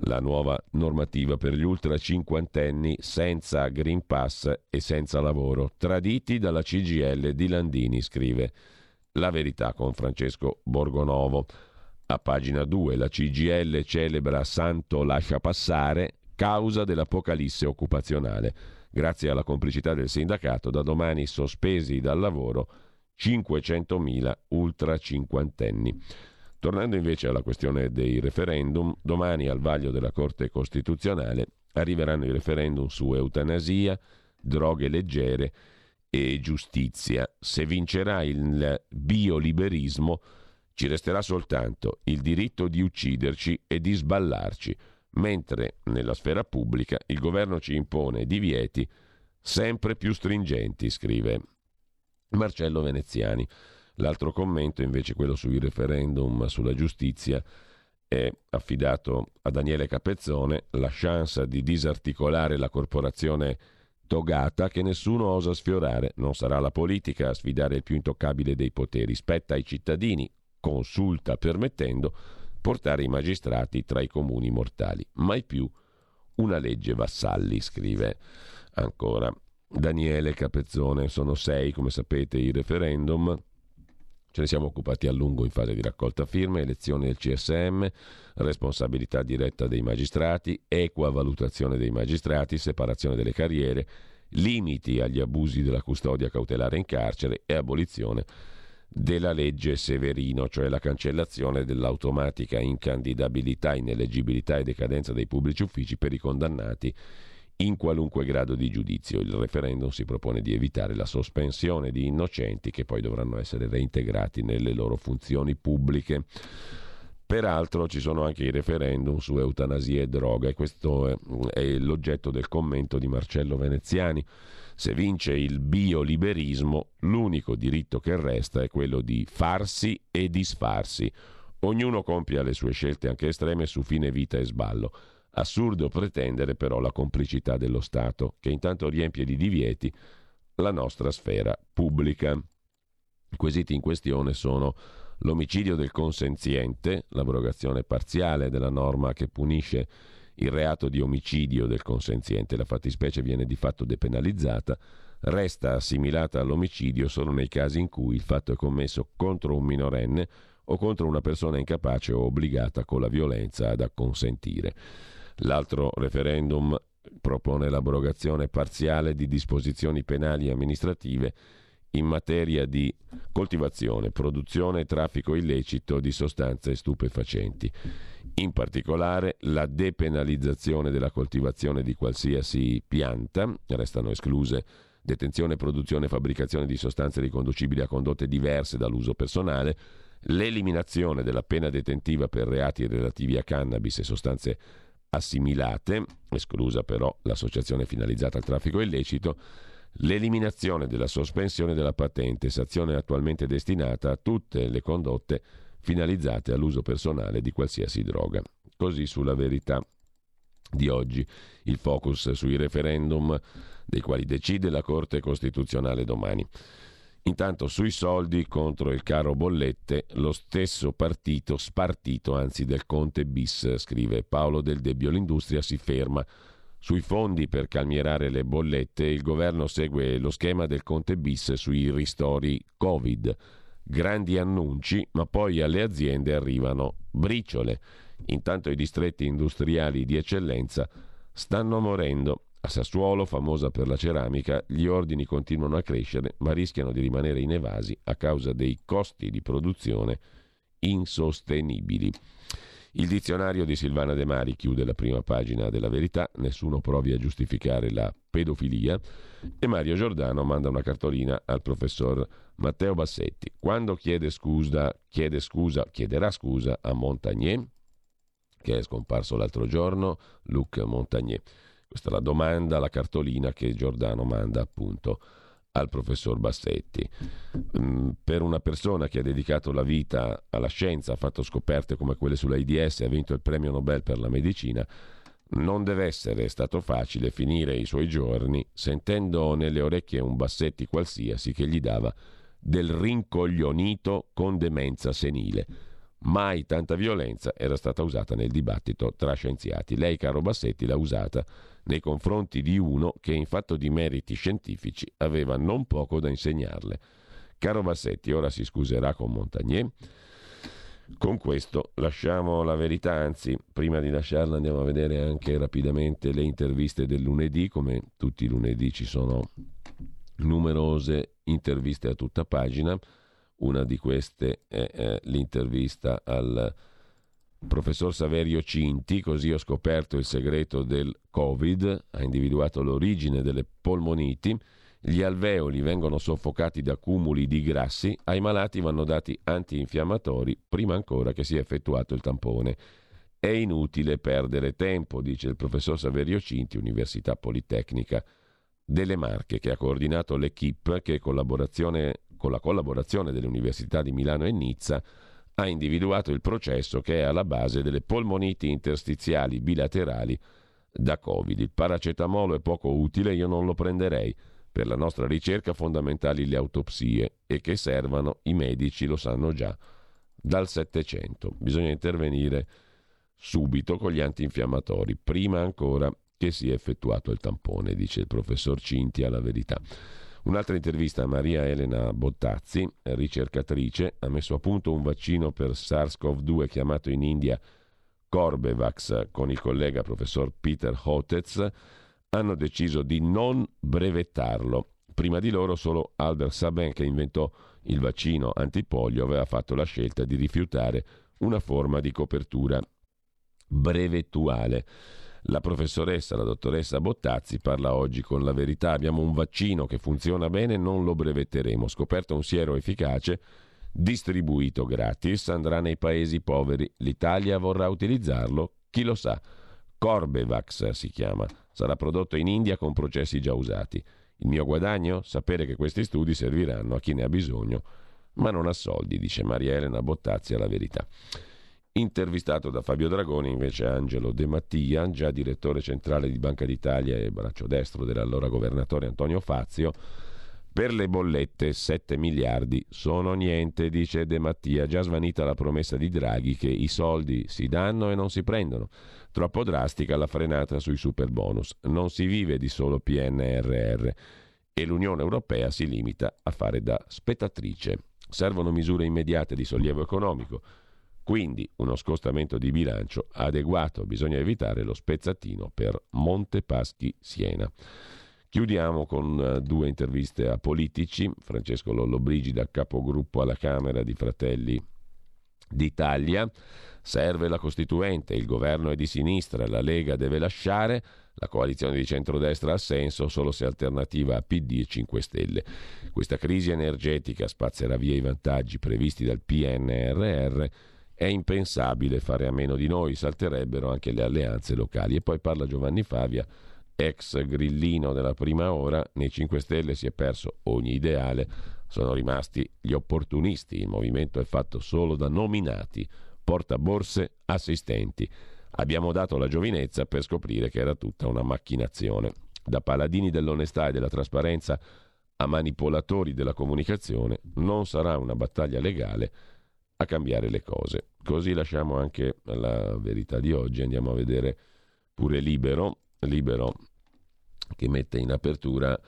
la nuova normativa per gli ultra cinquantenni senza Green Pass e senza lavoro, traditi dalla CGL di Landini, scrive La Verità con Francesco Borgonovo. A pagina 2 la CGL celebra Santo lascia passare causa dell'apocalisse occupazionale. Grazie alla complicità del sindacato, da domani sospesi dal lavoro 500.000 ultra cinquantenni. Tornando invece alla questione dei referendum, domani al vaglio della Corte Costituzionale arriveranno i referendum su eutanasia, droghe leggere e giustizia. Se vincerà il bioliberismo, ci resterà soltanto il diritto di ucciderci e di sballarci, mentre nella sfera pubblica il governo ci impone divieti sempre più stringenti, scrive Marcello Veneziani. L'altro commento, invece, quello sui referendum sulla giustizia, è affidato a Daniele Capezzone, la chance di disarticolare la corporazione togata che nessuno osa sfiorare. Non sarà la politica a sfidare il più intoccabile dei poteri, spetta ai cittadini, consulta permettendo, portare i magistrati tra i comuni mortali. Mai più una legge vassalli, scrive ancora Daniele Capezzone. Sono sei, come sapete, i referendum. Ce ne siamo occupati a lungo in fase di raccolta firme, elezione del CSM, responsabilità diretta dei magistrati, equa valutazione dei magistrati, separazione delle carriere, limiti agli abusi della custodia cautelare in carcere e abolizione della legge Severino, cioè la cancellazione dell'automatica incandidabilità, ineleggibilità e decadenza dei pubblici uffici per i condannati in qualunque grado di giudizio. Il referendum si propone di evitare la sospensione di innocenti che poi dovranno essere reintegrati nelle loro funzioni pubbliche. Peraltro ci sono anche i referendum su eutanasia e droga e questo è, è l'oggetto del commento di Marcello Veneziani. Se vince il bioliberismo, l'unico diritto che resta è quello di farsi e disfarsi. Ognuno compia le sue scelte anche estreme su fine vita e sballo. Assurdo pretendere però la complicità dello Stato, che intanto riempie di divieti la nostra sfera pubblica. I quesiti in questione sono l'omicidio del consenziente, l'abrogazione parziale della norma che punisce il reato di omicidio del consenziente, la fattispecie viene di fatto depenalizzata, resta assimilata all'omicidio solo nei casi in cui il fatto è commesso contro un minorenne o contro una persona incapace o obbligata con la violenza ad acconsentire. L'altro referendum propone l'abrogazione parziale di disposizioni penali e amministrative in materia di coltivazione, produzione e traffico illecito di sostanze stupefacenti. In particolare la depenalizzazione della coltivazione di qualsiasi pianta, restano escluse detenzione, produzione e fabbricazione di sostanze riconducibili a condotte diverse dall'uso personale, l'eliminazione della pena detentiva per reati relativi a cannabis e sostanze assimilate, esclusa però l'associazione finalizzata al traffico illecito, l'eliminazione della sospensione della patente, sanzione attualmente destinata a tutte le condotte finalizzate all'uso personale di qualsiasi droga. Così sulla verità di oggi, il focus sui referendum dei quali decide la Corte Costituzionale domani. Intanto sui soldi contro il caro bollette, lo stesso partito spartito, anzi del Conte bis, scrive Paolo del Debbio l'industria si ferma. Sui fondi per calmierare le bollette il governo segue lo schema del Conte bis sui ristori Covid. Grandi annunci, ma poi alle aziende arrivano briciole. Intanto i distretti industriali di eccellenza stanno morendo a Sassuolo, famosa per la ceramica, gli ordini continuano a crescere ma rischiano di rimanere inevasi a causa dei costi di produzione insostenibili. Il dizionario di Silvana De Mari chiude la prima pagina della verità, nessuno provi a giustificare la pedofilia e Mario Giordano manda una cartolina al professor Matteo Bassetti. Quando chiede scusa, chiede scusa, chiederà scusa a Montagnier, che è scomparso l'altro giorno, Luc Montagnier. Questa è la domanda, la cartolina che Giordano manda appunto al professor Bassetti. Mm, per una persona che ha dedicato la vita alla scienza, ha fatto scoperte come quelle sull'AIDS e ha vinto il premio Nobel per la medicina, non deve essere stato facile finire i suoi giorni sentendo nelle orecchie un Bassetti qualsiasi che gli dava del rincoglionito con demenza senile. Mai tanta violenza era stata usata nel dibattito tra scienziati. Lei, caro Bassetti, l'ha usata nei confronti di uno che in fatto di meriti scientifici aveva non poco da insegnarle. Caro Bassetti, ora si scuserà con Montagnier. Con questo lasciamo la verità, anzi, prima di lasciarla andiamo a vedere anche rapidamente le interviste del lunedì, come tutti i lunedì ci sono numerose interviste a tutta pagina. Una di queste è eh, l'intervista al professor Saverio Cinti, così ho scoperto il segreto del Covid, ha individuato l'origine delle polmoniti gli alveoli vengono soffocati da cumuli di grassi, ai malati vanno dati antinfiammatori prima ancora che sia effettuato il tampone. È inutile perdere tempo, dice il professor Saverio Cinti, Università Politecnica delle Marche, che ha coordinato l'equipe che con la collaborazione delle università di Milano e Nizza ha individuato il processo che è alla base delle polmoniti interstiziali bilaterali da Covid. Il paracetamolo è poco utile, io non lo prenderei. Per la nostra ricerca fondamentali le autopsie e che servano i medici lo sanno già dal Settecento. Bisogna intervenire subito con gli antinfiammatori, prima ancora che sia effettuato il tampone, dice il professor Cinti alla verità. Un'altra intervista a Maria Elena Bottazzi, ricercatrice, ha messo a punto un vaccino per SARS-CoV-2 chiamato in India Corbevax con il collega professor Peter Hotez, hanno deciso di non brevettarlo. Prima di loro solo Albert Sabin, che inventò il vaccino antipolio, aveva fatto la scelta di rifiutare una forma di copertura brevettuale. La professoressa, la dottoressa Bottazzi, parla oggi con la verità. Abbiamo un vaccino che funziona bene, non lo brevetteremo. Scoperto un siero efficace, distribuito gratis, andrà nei paesi poveri. L'Italia vorrà utilizzarlo? Chi lo sa? Corbevax si chiama. Sarà prodotto in India con processi già usati. Il mio guadagno? Sapere che questi studi serviranno a chi ne ha bisogno, ma non ha soldi, dice Maria Elena Bottazzi alla verità. Intervistato da Fabio Dragoni invece Angelo De Mattia, già direttore centrale di Banca d'Italia e braccio destro dell'allora governatore Antonio Fazio, per le bollette 7 miliardi sono niente, dice De Mattia, già svanita la promessa di Draghi che i soldi si danno e non si prendono. Troppo drastica la frenata sui super bonus. Non si vive di solo PNRR e l'Unione Europea si limita a fare da spettatrice. Servono misure immediate di sollievo economico quindi uno scostamento di bilancio adeguato, bisogna evitare lo spezzatino per Montepaschi Siena. Chiudiamo con eh, due interviste a politici. Francesco Lollobrigida, capogruppo alla Camera di Fratelli d'Italia. Serve la Costituente, il governo è di sinistra, la Lega deve lasciare, la coalizione di centrodestra ha senso solo se alternativa a PD e 5 Stelle. Questa crisi energetica spazzerà via i vantaggi previsti dal PNRR è impensabile fare a meno di noi, salterebbero anche le alleanze locali. E poi parla Giovanni Favia, ex grillino della prima ora, nei 5 Stelle si è perso ogni ideale, sono rimasti gli opportunisti, il movimento è fatto solo da nominati, portaborse, assistenti. Abbiamo dato la giovinezza per scoprire che era tutta una macchinazione. Da paladini dell'onestà e della trasparenza a manipolatori della comunicazione non sarà una battaglia legale a cambiare le cose. Così lasciamo anche la verità di oggi, andiamo a vedere pure Libero, Libero che mette in apertura,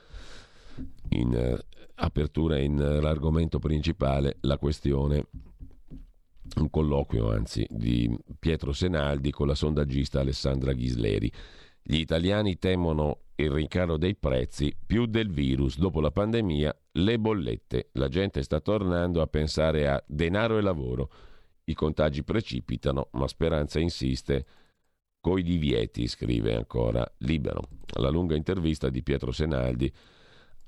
in, uh, apertura in uh, l'argomento principale la questione, un colloquio anzi, di Pietro Senaldi con la sondaggista Alessandra Ghisleri. Gli italiani temono il rincaro dei prezzi più del virus. Dopo la pandemia, le bollette. La gente sta tornando a pensare a denaro e lavoro. I contagi precipitano, ma Speranza insiste. Coi divieti, scrive ancora Libero. La lunga intervista di Pietro Senaldi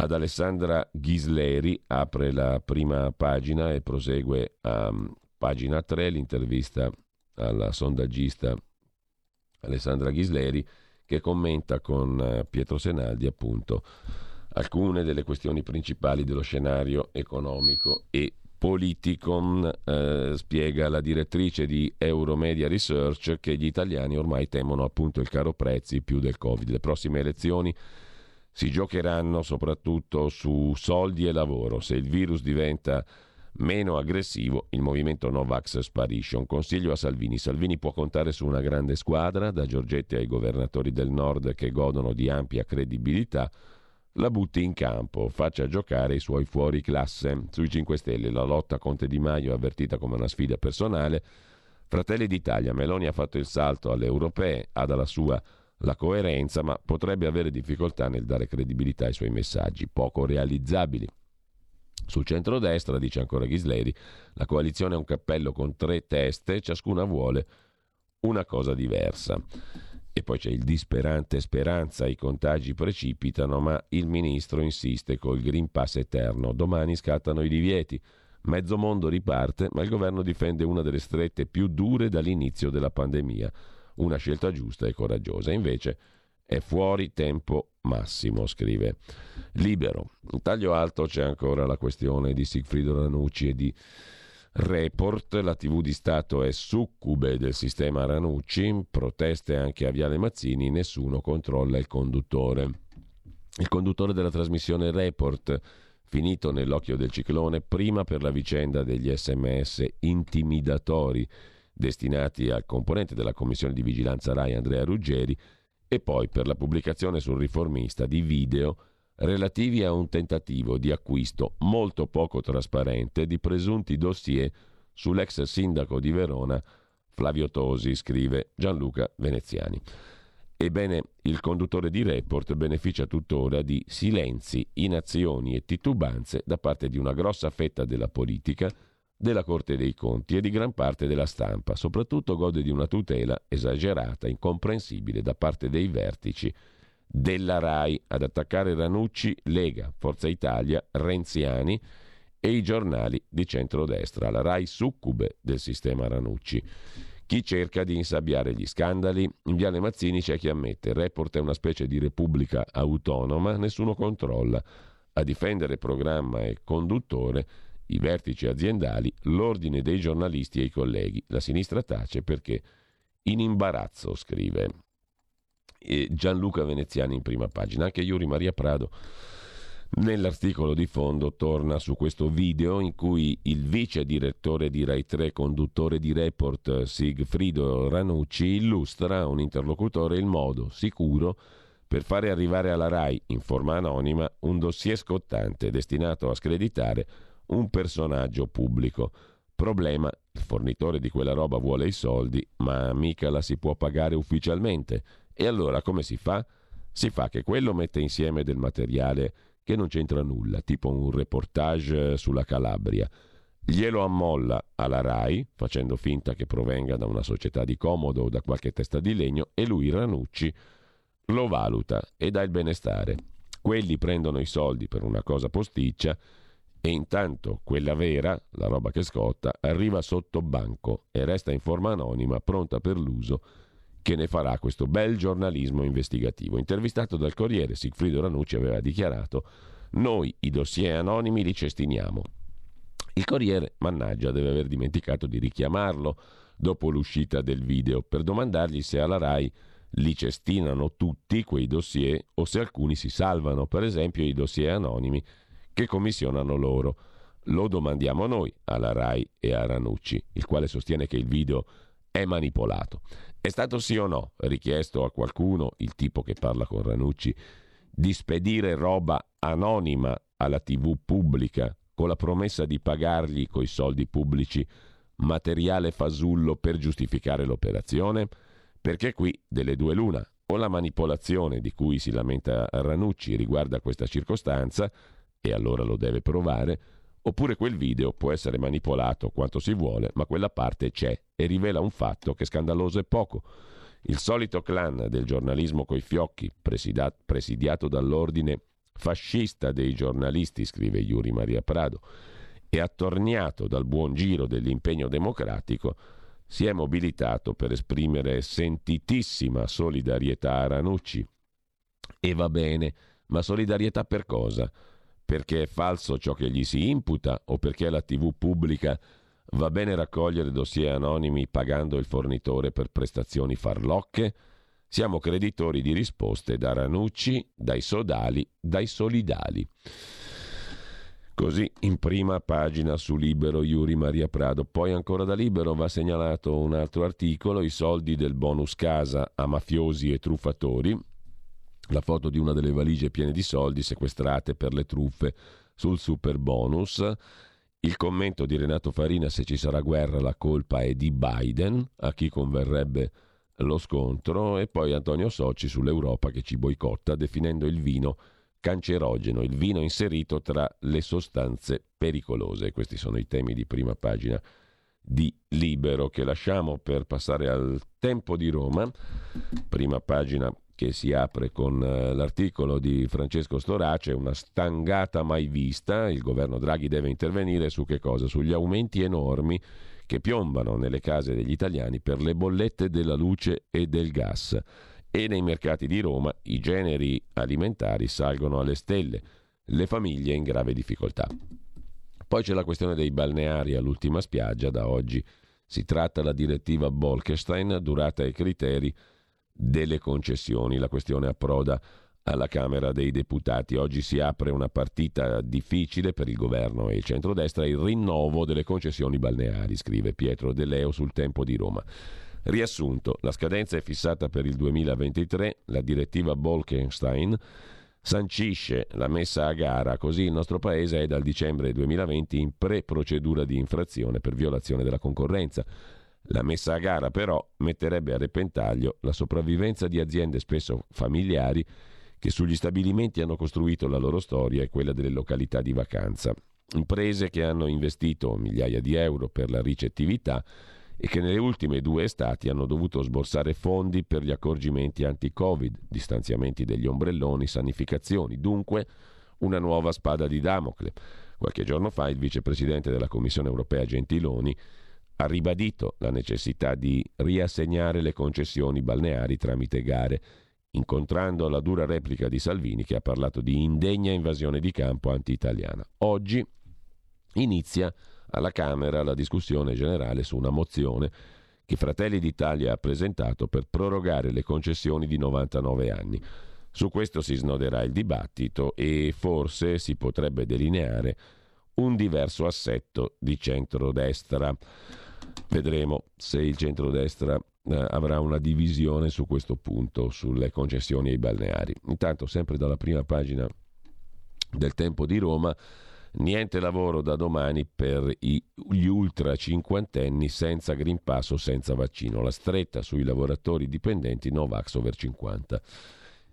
ad Alessandra Ghisleri apre la prima pagina e prosegue a pagina 3 l'intervista alla sondaggista Alessandra Ghisleri che commenta con eh, Pietro Senaldi appunto alcune delle questioni principali dello scenario economico e politico. Eh, spiega la direttrice di Euromedia Research che gli italiani ormai temono appunto il caro prezzi più del Covid. Le prossime elezioni si giocheranno soprattutto su soldi e lavoro. Se il virus diventa meno aggressivo, il movimento Novax sparisce. Un consiglio a Salvini. Salvini può contare su una grande squadra, da Giorgetti ai governatori del nord che godono di ampia credibilità. La butti in campo, faccia giocare i suoi fuori classe. Sui 5 Stelle la lotta Conte Di Maio è avvertita come una sfida personale. Fratelli d'Italia, Meloni ha fatto il salto alle europee, ha dalla sua la coerenza, ma potrebbe avere difficoltà nel dare credibilità ai suoi messaggi, poco realizzabili. Sul centro-destra, dice ancora Ghisleri, la coalizione è un cappello con tre teste, ciascuna vuole una cosa diversa. E poi c'è il disperante speranza, i contagi precipitano, ma il ministro insiste col Green Pass eterno. Domani scattano i divieti. Mezzo mondo riparte, ma il governo difende una delle strette più dure dall'inizio della pandemia. Una scelta giusta e coraggiosa. Invece è fuori tempo massimo, scrive Libero. In taglio alto c'è ancora la questione di Sigfrido Ranucci e di Report, la TV di Stato è succube del sistema Ranucci, proteste anche a Viale Mazzini, nessuno controlla il conduttore. Il conduttore della trasmissione Report, finito nell'occhio del ciclone, prima per la vicenda degli sms intimidatori destinati al componente della commissione di vigilanza RAI Andrea Ruggeri, e poi per la pubblicazione sul riformista di video relativi a un tentativo di acquisto molto poco trasparente di presunti dossier sull'ex sindaco di Verona Flavio Tosi, scrive Gianluca Veneziani. Ebbene, il conduttore di Report beneficia tuttora di silenzi, inazioni e titubanze da parte di una grossa fetta della politica della Corte dei Conti e di gran parte della stampa. Soprattutto gode di una tutela esagerata, incomprensibile da parte dei vertici della RAI ad attaccare Ranucci, Lega, Forza Italia, Renziani e i giornali di centrodestra. La RAI succube del sistema Ranucci. Chi cerca di insabbiare gli scandali? In Viale Mazzini c'è chi ammette, Report è una specie di repubblica autonoma, nessuno controlla. A difendere programma e conduttore i vertici aziendali, l'ordine dei giornalisti e i colleghi. La sinistra tace perché in imbarazzo, scrive e Gianluca Veneziani in prima pagina. Anche Iuri Maria Prado nell'articolo di fondo torna su questo video in cui il vice direttore di Rai 3, conduttore di report Sigfrido Ranucci, illustra a un interlocutore il modo sicuro per fare arrivare alla RAI in forma anonima un dossier scottante destinato a screditare un personaggio pubblico. Problema, il fornitore di quella roba vuole i soldi, ma mica la si può pagare ufficialmente. E allora come si fa? Si fa che quello mette insieme del materiale che non c'entra nulla, tipo un reportage sulla Calabria. Glielo ammolla alla RAI, facendo finta che provenga da una società di comodo o da qualche testa di legno, e lui, Ranucci, lo valuta e dà il benestare. Quelli prendono i soldi per una cosa posticcia e intanto quella vera, la roba che scotta, arriva sotto banco e resta in forma anonima, pronta per l'uso che ne farà questo bel giornalismo investigativo. Intervistato dal Corriere, Sigfrido Ranucci aveva dichiarato noi i dossier anonimi li cestiniamo. Il Corriere, mannaggia, deve aver dimenticato di richiamarlo dopo l'uscita del video per domandargli se alla RAI li cestinano tutti quei dossier o se alcuni si salvano, per esempio i dossier anonimi che commissionano loro. Lo domandiamo noi alla RAI e a Ranucci, il quale sostiene che il video è manipolato. È stato sì o no richiesto a qualcuno, il tipo che parla con Ranucci, di spedire roba anonima alla TV pubblica con la promessa di pagargli coi soldi pubblici materiale fasullo per giustificare l'operazione? Perché qui delle due l'una, o la manipolazione di cui si lamenta Ranucci riguarda questa circostanza, e allora lo deve provare, oppure quel video può essere manipolato quanto si vuole, ma quella parte c'è e rivela un fatto che scandaloso è poco. Il solito clan del giornalismo coi fiocchi, presidiato dall'ordine fascista dei giornalisti, scrive Yuri Maria Prado, e attorniato dal buon giro dell'impegno democratico, si è mobilitato per esprimere sentitissima solidarietà a Ranucci. E va bene, ma solidarietà per cosa? Perché è falso ciò che gli si imputa o perché la TV pubblica va bene raccogliere dossier anonimi pagando il fornitore per prestazioni farlocche? Siamo creditori di risposte da Ranucci, dai sodali, dai solidali. Così in prima pagina su Libero Iuri Maria Prado. Poi ancora da Libero va segnalato un altro articolo, i soldi del bonus casa a mafiosi e truffatori, la foto di una delle valigie piene di soldi sequestrate per le truffe sul super bonus. Il commento di Renato Farina se ci sarà guerra la colpa è di Biden, a chi converrebbe lo scontro, e poi Antonio Soci sull'Europa che ci boicotta definendo il vino cancerogeno, il vino inserito tra le sostanze pericolose. Questi sono i temi di prima pagina di Libero che lasciamo per passare al tempo di Roma, prima pagina che si apre con eh, l'articolo di Francesco Storace, una stangata mai vista, il governo Draghi deve intervenire su che cosa? Sugli aumenti enormi che piombano nelle case degli italiani per le bollette della luce e del gas e nei mercati di Roma i generi alimentari salgono alle stelle, le famiglie in grave difficoltà. Poi c'è la questione dei balneari all'ultima spiaggia, da oggi si tratta la direttiva Bolkestein, durata e criteri delle concessioni. La questione approda alla Camera dei Deputati. Oggi si apre una partita difficile per il governo e il centrodestra, il rinnovo delle concessioni balneari, scrive Pietro De Leo sul Tempo di Roma. Riassunto, la scadenza è fissata per il 2023, la direttiva Bolkenstein sancisce la messa a gara, così il nostro Paese è dal dicembre 2020 in pre-procedura di infrazione per violazione della concorrenza. La messa a gara però metterebbe a repentaglio la sopravvivenza di aziende spesso familiari che sugli stabilimenti hanno costruito la loro storia e quella delle località di vacanza. Imprese che hanno investito migliaia di euro per la ricettività e che nelle ultime due estati hanno dovuto sborsare fondi per gli accorgimenti anti-Covid, distanziamenti degli ombrelloni, sanificazioni, dunque una nuova spada di Damocle. Qualche giorno fa il vicepresidente della Commissione europea Gentiloni ha ribadito la necessità di riassegnare le concessioni balneari tramite gare, incontrando la dura replica di Salvini che ha parlato di indegna invasione di campo anti-italiana. Oggi inizia alla Camera la discussione generale su una mozione che Fratelli d'Italia ha presentato per prorogare le concessioni di 99 anni. Su questo si snoderà il dibattito e forse si potrebbe delineare un diverso assetto di centrodestra. Vedremo se il centrodestra eh, avrà una divisione su questo punto, sulle concessioni ai balneari. Intanto, sempre dalla prima pagina del Tempo di Roma, Niente lavoro da domani per gli ultra cinquantenni senza Green Pass o senza vaccino. La stretta sui lavoratori dipendenti Novax over 50.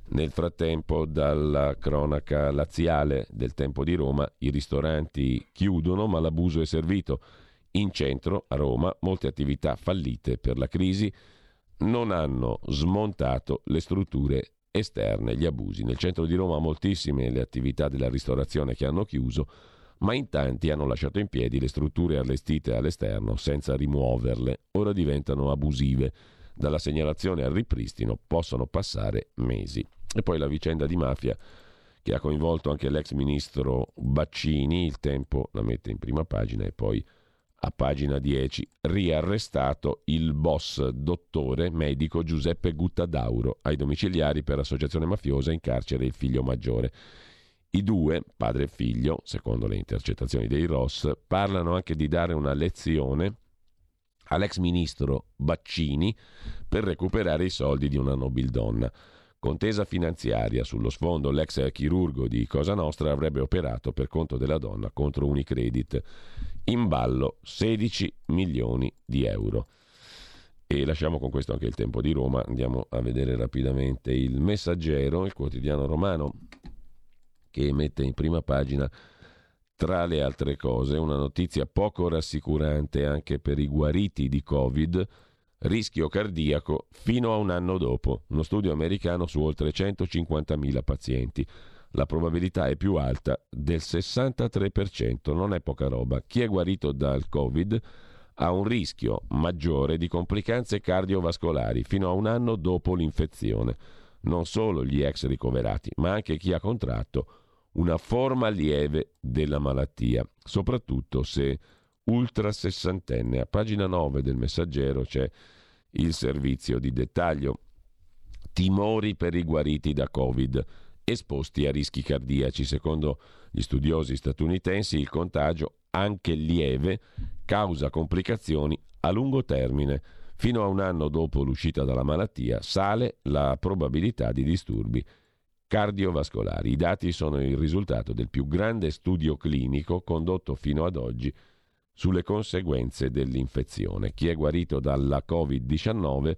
Nel frattempo, dalla cronaca laziale del tempo di Roma, i ristoranti chiudono, ma l'abuso è servito. In centro, a Roma, molte attività fallite per la crisi non hanno smontato le strutture esterne, gli abusi. Nel centro di Roma moltissime le attività della ristorazione che hanno chiuso, ma in tanti hanno lasciato in piedi le strutture allestite all'esterno senza rimuoverle. Ora diventano abusive. Dalla segnalazione al ripristino possono passare mesi. E poi la vicenda di mafia che ha coinvolto anche l'ex ministro Baccini, il tempo la mette in prima pagina e poi a pagina 10, riarrestato il boss dottore medico Giuseppe Guttadauro ai domiciliari per associazione mafiosa in carcere il figlio maggiore. I due, padre e figlio, secondo le intercettazioni dei Ross, parlano anche di dare una lezione all'ex ministro Baccini per recuperare i soldi di una nobildonna. Contesa finanziaria sullo sfondo l'ex chirurgo di Cosa Nostra avrebbe operato per conto della donna contro Unicredit. In ballo 16 milioni di euro. E lasciamo con questo anche il tempo di Roma, andiamo a vedere rapidamente il Messaggero, il quotidiano romano che mette in prima pagina tra le altre cose una notizia poco rassicurante anche per i guariti di Covid rischio cardiaco fino a un anno dopo. Uno studio americano su oltre 150.000 pazienti. La probabilità è più alta del 63%, non è poca roba. Chi è guarito dal Covid ha un rischio maggiore di complicanze cardiovascolari fino a un anno dopo l'infezione. Non solo gli ex ricoverati, ma anche chi ha contratto una forma lieve della malattia, soprattutto se ultra sessantenne. A pagina 9 del messaggero c'è il servizio di dettaglio. Timori per i guariti da Covid, esposti a rischi cardiaci. Secondo gli studiosi statunitensi il contagio, anche lieve, causa complicazioni a lungo termine. Fino a un anno dopo l'uscita dalla malattia sale la probabilità di disturbi cardiovascolari. I dati sono il risultato del più grande studio clinico condotto fino ad oggi sulle conseguenze dell'infezione. Chi è guarito dalla Covid-19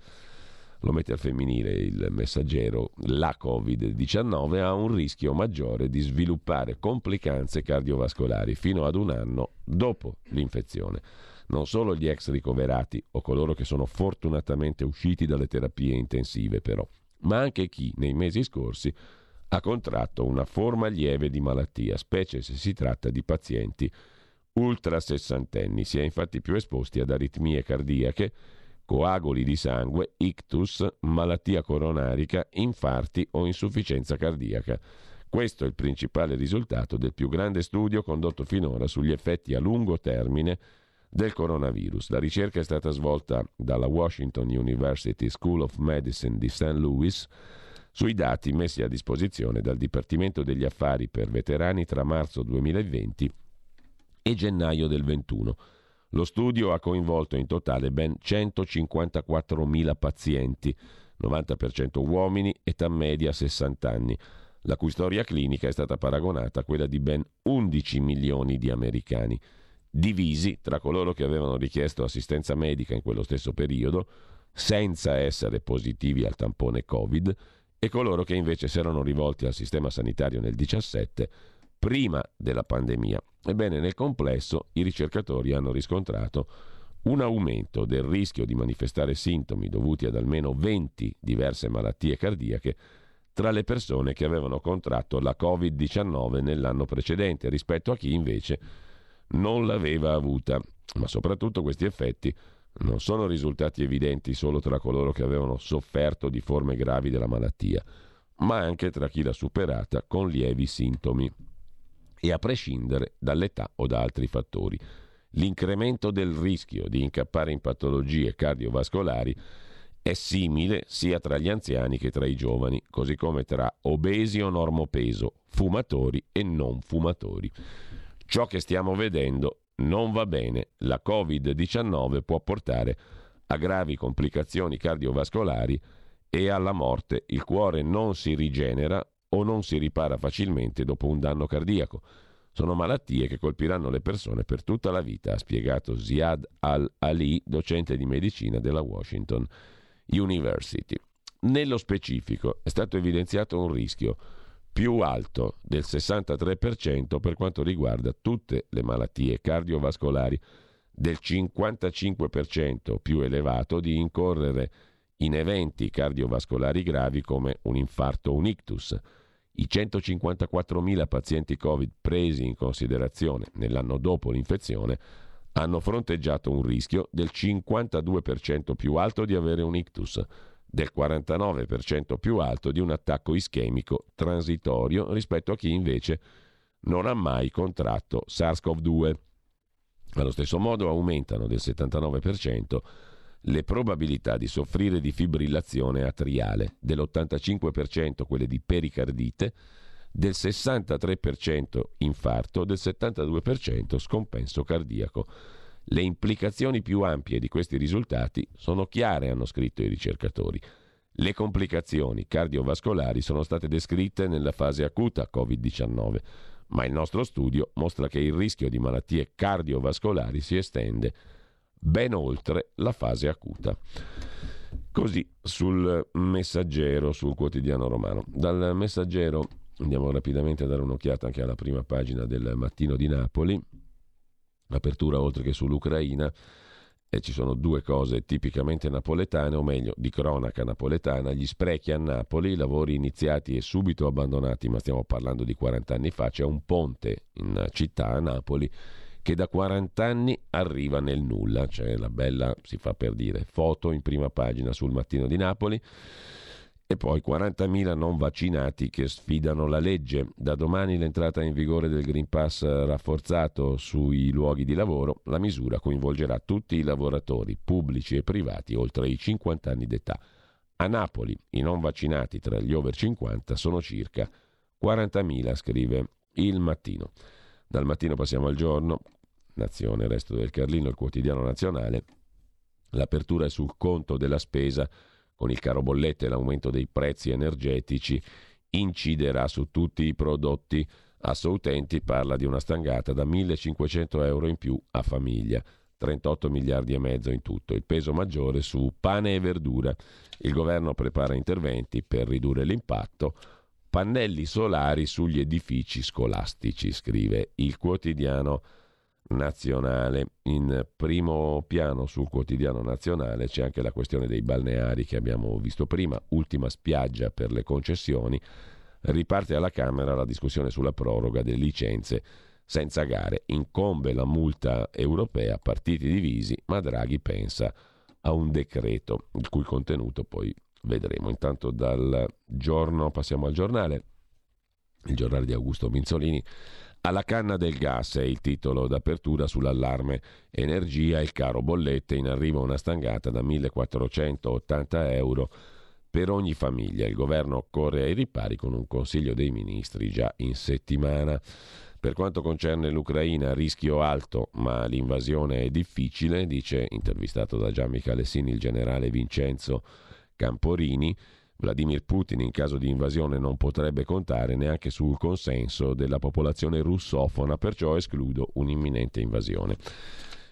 lo mette al femminile il messaggero, la Covid-19 ha un rischio maggiore di sviluppare complicanze cardiovascolari fino ad un anno dopo l'infezione. Non solo gli ex ricoverati o coloro che sono fortunatamente usciti dalle terapie intensive però, ma anche chi nei mesi scorsi ha contratto una forma lieve di malattia, specie se si tratta di pazienti ultra sessantenni. Si è infatti più esposti ad aritmie cardiache, coaguli di sangue, ictus, malattia coronarica, infarti o insufficienza cardiaca. Questo è il principale risultato del più grande studio condotto finora sugli effetti a lungo termine del coronavirus. La ricerca è stata svolta dalla Washington University School of Medicine di St. Louis sui dati messi a disposizione dal Dipartimento degli Affari per Veterani tra marzo 2020 e gennaio del 2021. Lo studio ha coinvolto in totale ben 154.000 pazienti, 90% uomini, età media 60 anni, la cui storia clinica è stata paragonata a quella di ben 11 milioni di americani, divisi tra coloro che avevano richiesto assistenza medica in quello stesso periodo, senza essere positivi al tampone Covid, e coloro che invece si erano rivolti al sistema sanitario nel 2017 prima della pandemia. Ebbene, nel complesso i ricercatori hanno riscontrato un aumento del rischio di manifestare sintomi dovuti ad almeno 20 diverse malattie cardiache tra le persone che avevano contratto la Covid-19 nell'anno precedente rispetto a chi invece non l'aveva avuta. Ma soprattutto questi effetti non sono risultati evidenti solo tra coloro che avevano sofferto di forme gravi della malattia, ma anche tra chi l'ha superata con lievi sintomi e a prescindere dall'età o da altri fattori. L'incremento del rischio di incappare in patologie cardiovascolari è simile sia tra gli anziani che tra i giovani, così come tra obesi o normopeso, fumatori e non fumatori. Ciò che stiamo vedendo non va bene. La Covid-19 può portare a gravi complicazioni cardiovascolari e alla morte. Il cuore non si rigenera o non si ripara facilmente dopo un danno cardiaco. Sono malattie che colpiranno le persone per tutta la vita, ha spiegato Ziad Al-Ali, docente di medicina della Washington University. Nello specifico è stato evidenziato un rischio più alto del 63% per quanto riguarda tutte le malattie cardiovascolari, del 55% più elevato di incorrere in eventi cardiovascolari gravi come un infarto un ictus. I 154.000 pazienti Covid presi in considerazione nell'anno dopo l'infezione hanno fronteggiato un rischio del 52% più alto di avere un ictus del 49% più alto di un attacco ischemico transitorio rispetto a chi invece non ha mai contratto SARS-CoV-2. Allo stesso modo aumentano del 79% le probabilità di soffrire di fibrillazione atriale, dell'85% quelle di pericardite, del 63% infarto, del 72% scompenso cardiaco. Le implicazioni più ampie di questi risultati sono chiare, hanno scritto i ricercatori. Le complicazioni cardiovascolari sono state descritte nella fase acuta Covid-19, ma il nostro studio mostra che il rischio di malattie cardiovascolari si estende ben oltre la fase acuta. Così sul messaggero, sul quotidiano romano. Dal messaggero andiamo rapidamente a dare un'occhiata anche alla prima pagina del mattino di Napoli apertura oltre che sull'Ucraina e ci sono due cose tipicamente napoletane, o meglio di cronaca napoletana, gli sprechi a Napoli, lavori iniziati e subito abbandonati, ma stiamo parlando di 40 anni fa, c'è un ponte in città a Napoli che da 40 anni arriva nel nulla, c'è la bella, si fa per dire, foto in prima pagina sul mattino di Napoli e poi 40.000 non vaccinati che sfidano la legge. Da domani l'entrata in vigore del Green Pass rafforzato sui luoghi di lavoro, la misura coinvolgerà tutti i lavoratori pubblici e privati oltre i 50 anni d'età. A Napoli i non vaccinati tra gli over 50 sono circa 40.000, scrive il mattino. Dal mattino passiamo al giorno, Nazione, Resto del Carlino, il quotidiano nazionale. L'apertura è sul conto della spesa con il caro bollette e l'aumento dei prezzi energetici inciderà su tutti i prodotti. Asso Utenti parla di una stangata da 1500 euro in più a famiglia. 38 miliardi e mezzo in tutto, il peso maggiore su pane e verdura. Il governo prepara interventi per ridurre l'impatto. Pannelli solari sugli edifici scolastici, scrive il quotidiano nazionale. In primo piano sul quotidiano nazionale c'è anche la questione dei balneari che abbiamo visto prima, ultima spiaggia per le concessioni. Riparte alla Camera la discussione sulla proroga delle licenze senza gare. Incombe la multa europea, partiti divisi, ma Draghi pensa a un decreto, il cui contenuto poi vedremo. Intanto dal giorno passiamo al giornale, il giornale di Augusto Minzolini. Alla canna del gas è il titolo d'apertura sull'allarme energia, il caro bollette, in arrivo una stangata da 1480 euro per ogni famiglia. Il governo corre ai ripari con un consiglio dei ministri già in settimana. Per quanto concerne l'Ucraina, rischio alto, ma l'invasione è difficile, dice intervistato da Gian Michele Sini il generale Vincenzo Camporini. Vladimir Putin in caso di invasione non potrebbe contare neanche sul consenso della popolazione russofona, perciò escludo un'imminente invasione.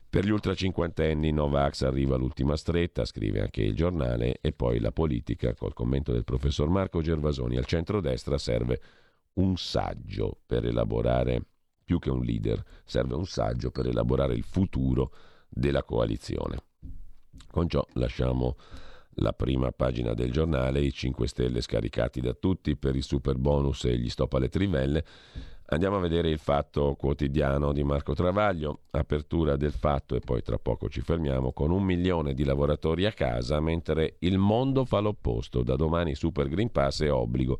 Per gli ultracinquantenni Novax arriva l'ultima stretta, scrive anche il giornale, e poi la politica, col commento del professor Marco Gervasoni. Al centrodestra serve un saggio per elaborare, più che un leader, serve un saggio per elaborare il futuro della coalizione. Con ciò lasciamo la prima pagina del giornale, i 5 Stelle scaricati da tutti per il super bonus e gli stop alle trivelle. Andiamo a vedere il fatto quotidiano di Marco Travaglio, apertura del fatto e poi tra poco ci fermiamo con un milione di lavoratori a casa mentre il mondo fa l'opposto, da domani Super Green Pass è obbligo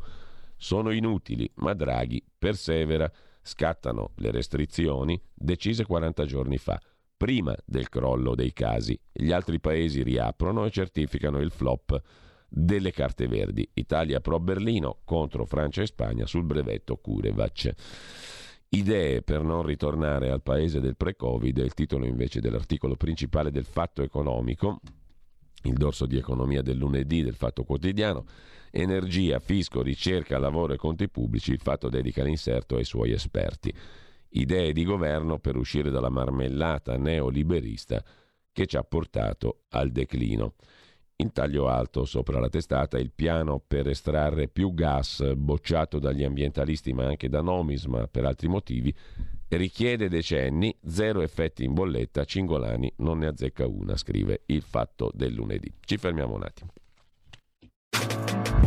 sono inutili, ma Draghi persevera. Scattano le restrizioni decise 40 giorni fa, prima del crollo dei casi. Gli altri paesi riaprono e certificano il flop delle carte verdi. Italia pro Berlino contro Francia e Spagna sul brevetto Curevac. Idee per non ritornare al paese del pre-Covid è il titolo invece dell'articolo principale del Fatto Economico, il dorso di economia del lunedì del Fatto Quotidiano. Energia, fisco, ricerca, lavoro e conti pubblici, il fatto dedica l'inserto ai suoi esperti. Idee di governo per uscire dalla marmellata neoliberista che ci ha portato al declino. In taglio alto sopra la testata il piano per estrarre più gas bocciato dagli ambientalisti ma anche da Nomisma per altri motivi richiede decenni, zero effetti in bolletta, Cingolani non ne azzecca una, scrive il fatto del lunedì. Ci fermiamo un attimo.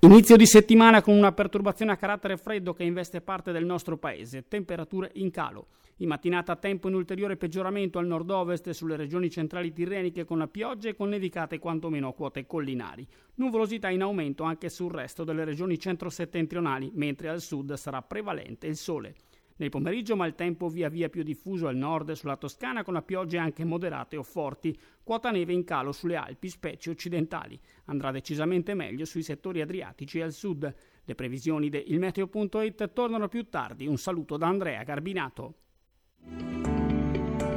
Inizio di settimana con una perturbazione a carattere freddo che investe parte del nostro paese, temperature in calo. In mattinata tempo in ulteriore peggioramento al nord-ovest e sulle regioni centrali tirreniche con la pioggia e con nevicate quantomeno a quote collinari. Nuvolosità in aumento anche sul resto delle regioni centro-settentrionali, mentre al sud sarà prevalente il sole. Nel pomeriggio maltempo via via più diffuso al nord sulla Toscana con piogge anche moderate o forti, quota neve in calo sulle Alpi, specie occidentali. Andrà decisamente meglio sui settori adriatici e al sud. Le previsioni di ilmeteo.it tornano più tardi. Un saluto da Andrea Garbinato.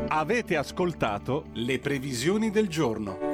Avete ascoltato le previsioni del giorno.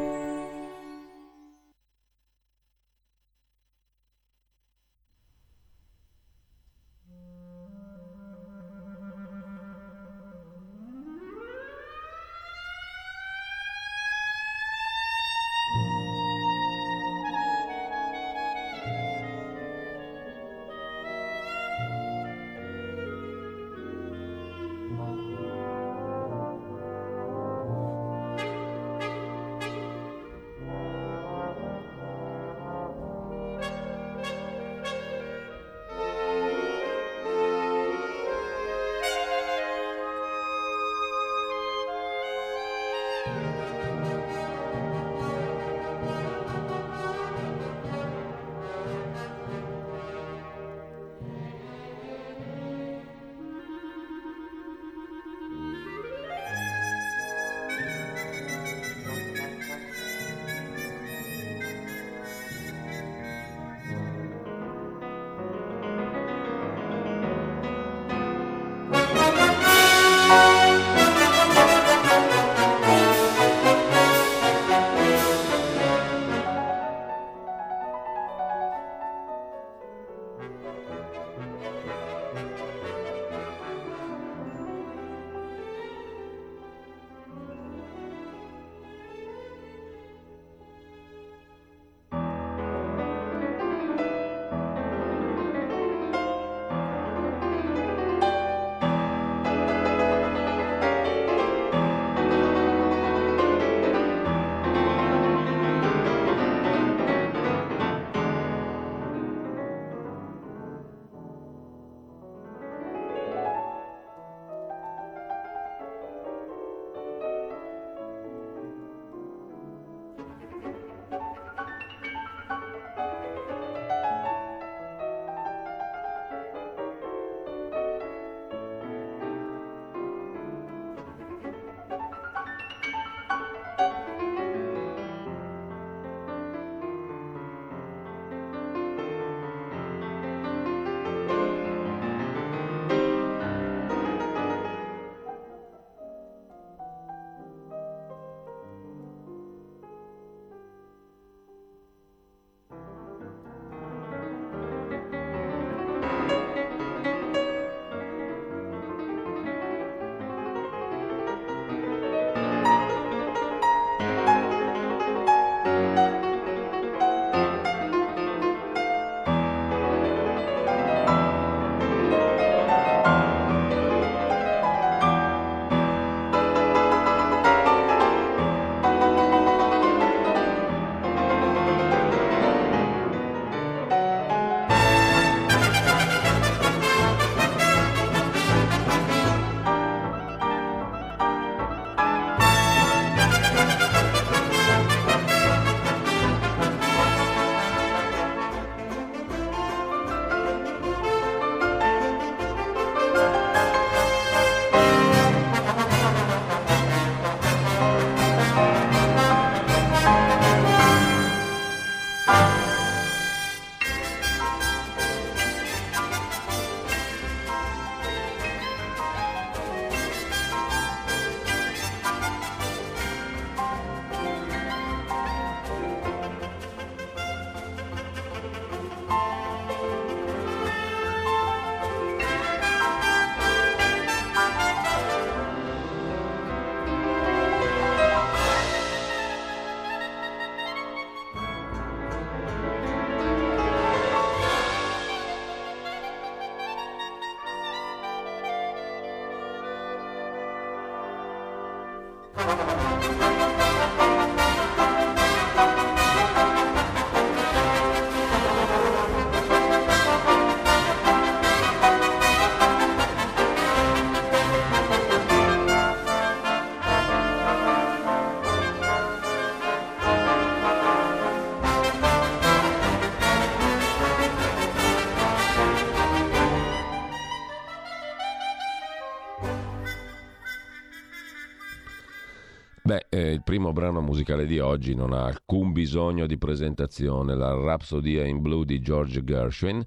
Primo brano musicale di oggi non ha alcun bisogno di presentazione, la Rhapsody in Blue di George Gershwin,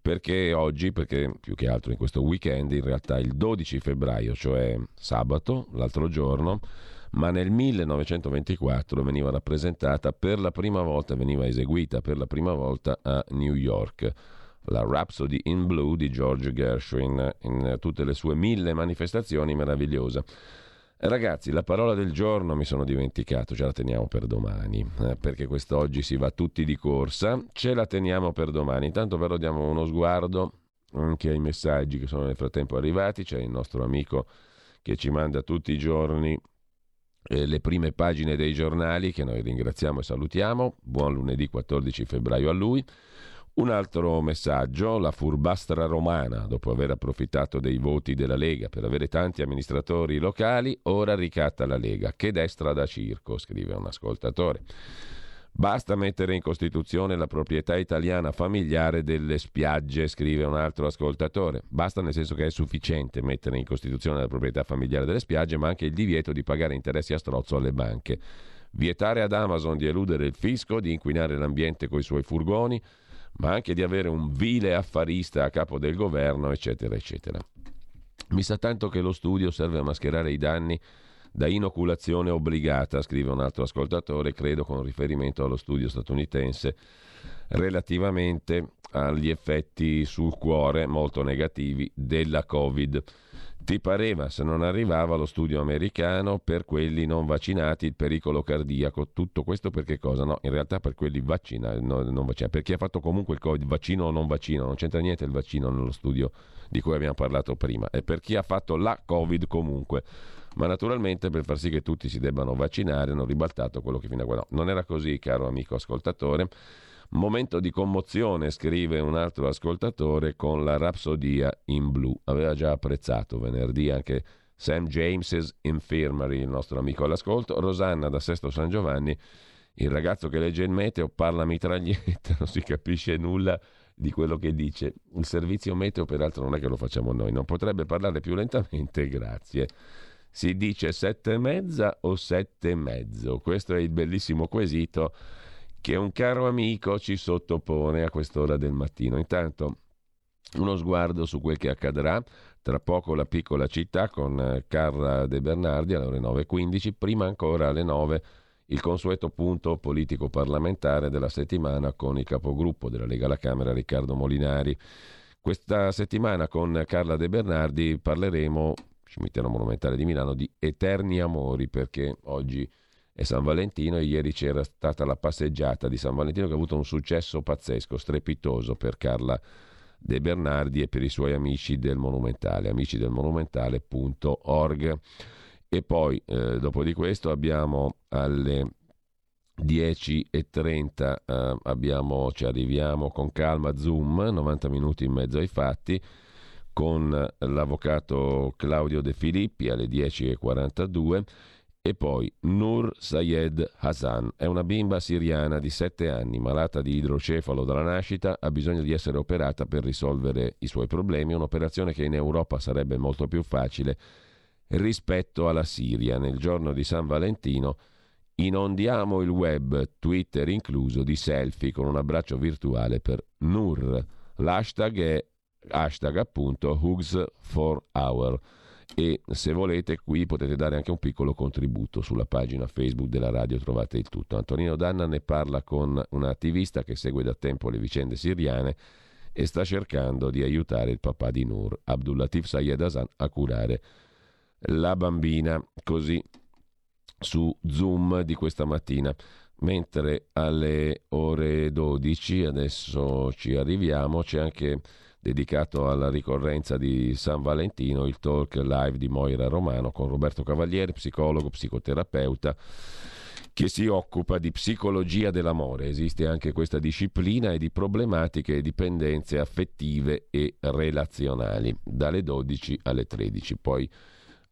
perché oggi, perché più che altro in questo weekend, in realtà il 12 febbraio, cioè sabato, l'altro giorno, ma nel 1924 veniva rappresentata per la prima volta, veniva eseguita per la prima volta a New York la Rhapsody in Blue di George Gershwin in tutte le sue mille manifestazioni meravigliosa. Ragazzi, la parola del giorno mi sono dimenticato, ce la teniamo per domani, eh, perché quest'oggi si va tutti di corsa, ce la teniamo per domani. Intanto però diamo uno sguardo anche ai messaggi che sono nel frattempo arrivati, c'è il nostro amico che ci manda tutti i giorni eh, le prime pagine dei giornali che noi ringraziamo e salutiamo. Buon lunedì 14 febbraio a lui. Un altro messaggio, la furbastra romana, dopo aver approfittato dei voti della Lega per avere tanti amministratori locali, ora ricatta la Lega. Che destra da circo, scrive un ascoltatore. Basta mettere in Costituzione la proprietà italiana familiare delle spiagge, scrive un altro ascoltatore. Basta nel senso che è sufficiente mettere in Costituzione la proprietà familiare delle spiagge, ma anche il divieto di pagare interessi a strozzo alle banche. Vietare ad Amazon di eludere il fisco, di inquinare l'ambiente coi suoi furgoni, ma anche di avere un vile affarista a capo del governo, eccetera, eccetera. Mi sa tanto che lo studio serve a mascherare i danni da inoculazione obbligata, scrive un altro ascoltatore, credo con riferimento allo studio statunitense relativamente agli effetti sul cuore molto negativi della Covid. Ti pareva, se non arrivava lo studio americano, per quelli non vaccinati il pericolo cardiaco. Tutto questo per che cosa? No, in realtà per quelli vaccinati, no, non vaccinati. Per chi ha fatto comunque il Covid, vaccino o non vaccino, non c'entra niente il vaccino nello studio di cui abbiamo parlato prima. È per chi ha fatto la Covid comunque. Ma naturalmente per far sì che tutti si debbano vaccinare hanno ribaltato quello che fino a qua no. Non era così, caro amico ascoltatore. Momento di commozione, scrive un altro ascoltatore, con la rapsodia in blu. Aveva già apprezzato venerdì anche Sam James's Infirmary, il nostro amico all'ascolto. Rosanna da Sesto San Giovanni, il ragazzo che legge il meteo parla mitraglietta, non si capisce nulla di quello che dice. Il servizio meteo, peraltro, non è che lo facciamo noi, non potrebbe parlare più lentamente, grazie. Si dice sette e mezza o sette e mezzo? Questo è il bellissimo quesito che un caro amico ci sottopone a quest'ora del mattino. Intanto uno sguardo su quel che accadrà. Tra poco la piccola città con eh, Carla De Bernardi alle ore 9.15, prima ancora alle 9 il consueto punto politico parlamentare della settimana con il capogruppo della Lega alla Camera Riccardo Molinari. Questa settimana con Carla De Bernardi parleremo, cimitero monumentale di Milano, di eterni amori perché oggi è San Valentino e ieri c'era stata la passeggiata di San Valentino che ha avuto un successo pazzesco, strepitoso per Carla De Bernardi e per i suoi amici del Monumentale, amici del monumentale.org. E poi, eh, dopo di questo, abbiamo alle 10.30, eh, abbiamo, ci arriviamo con calma, Zoom, 90 minuti in mezzo ai fatti, con l'avvocato Claudio De Filippi alle 10.42 e poi Nur Sayed Hassan è una bimba siriana di 7 anni, malata di idrocefalo dalla nascita, ha bisogno di essere operata per risolvere i suoi problemi, un'operazione che in Europa sarebbe molto più facile rispetto alla Siria. Nel giorno di San Valentino inondiamo il web, Twitter incluso, di selfie con un abbraccio virtuale per Nur. L'hashtag è hashtag appunto Hugs for Hour e se volete qui potete dare anche un piccolo contributo sulla pagina Facebook della radio, trovate il tutto. Antonino Danna ne parla con un attivista che segue da tempo le vicende siriane e sta cercando di aiutare il papà di Nur, Abdullatif Sayed Hasan, a curare la bambina, così su Zoom di questa mattina. Mentre alle ore 12, adesso ci arriviamo, c'è anche dedicato alla ricorrenza di San Valentino, il talk live di Moira Romano con Roberto Cavalieri, psicologo, psicoterapeuta che si occupa di psicologia dell'amore. Esiste anche questa disciplina e di problematiche e dipendenze affettive e relazionali, dalle 12 alle 13. Poi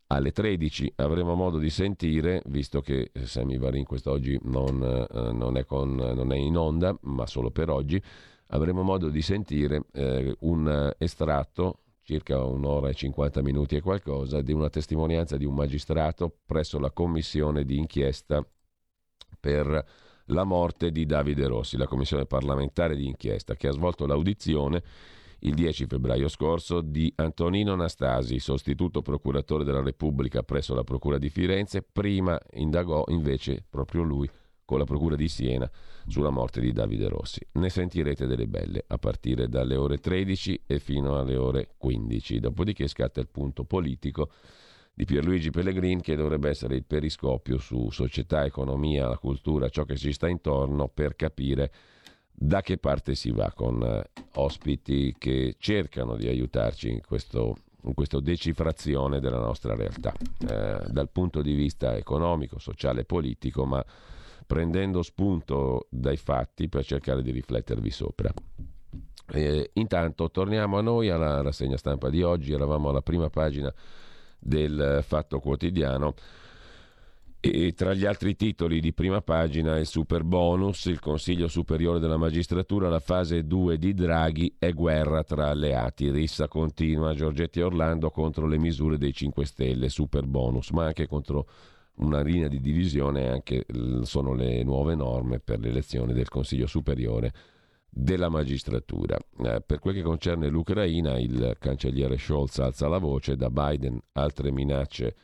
alle 13 avremo modo di sentire, visto che Sammy Varin quest'oggi non, eh, non, è con, non, è in onda, ma solo per oggi, avremo modo di sentire eh, un estratto circa un'ora e 50 minuti e qualcosa, di una testimonianza di un magistrato presso la commissione di inchiesta per la morte di Davide Rossi, la commissione parlamentare di inchiesta che ha svolto l'audizione il 10 febbraio scorso di Antonino Anastasi, sostituto procuratore della Repubblica presso la Procura di Firenze, prima indagò invece proprio lui con la Procura di Siena sulla morte di Davide Rossi. Ne sentirete delle belle a partire dalle ore 13 e fino alle ore 15, dopodiché scatta il punto politico di Pierluigi Pellegrin che dovrebbe essere il periscopio su società, economia, la cultura, ciò che ci sta intorno per capire da che parte si va con eh, ospiti che cercano di aiutarci in questo in questa decifrazione della nostra realtà, eh, dal punto di vista economico, sociale e politico, ma prendendo spunto dai fatti per cercare di riflettervi sopra. Eh, intanto torniamo a noi alla rassegna stampa di oggi, eravamo alla prima pagina del Fatto Quotidiano. E tra gli altri titoli di prima pagina il super bonus, il Consiglio Superiore della Magistratura, la fase 2 di Draghi è guerra tra alleati. Rissa continua Giorgetti e Orlando contro le misure dei 5 Stelle, super bonus, ma anche contro una linea di divisione, anche sono le nuove norme per l'elezione del Consiglio Superiore della magistratura. Eh, per quel che concerne l'Ucraina, il cancelliere Scholz alza la voce, da Biden altre minacce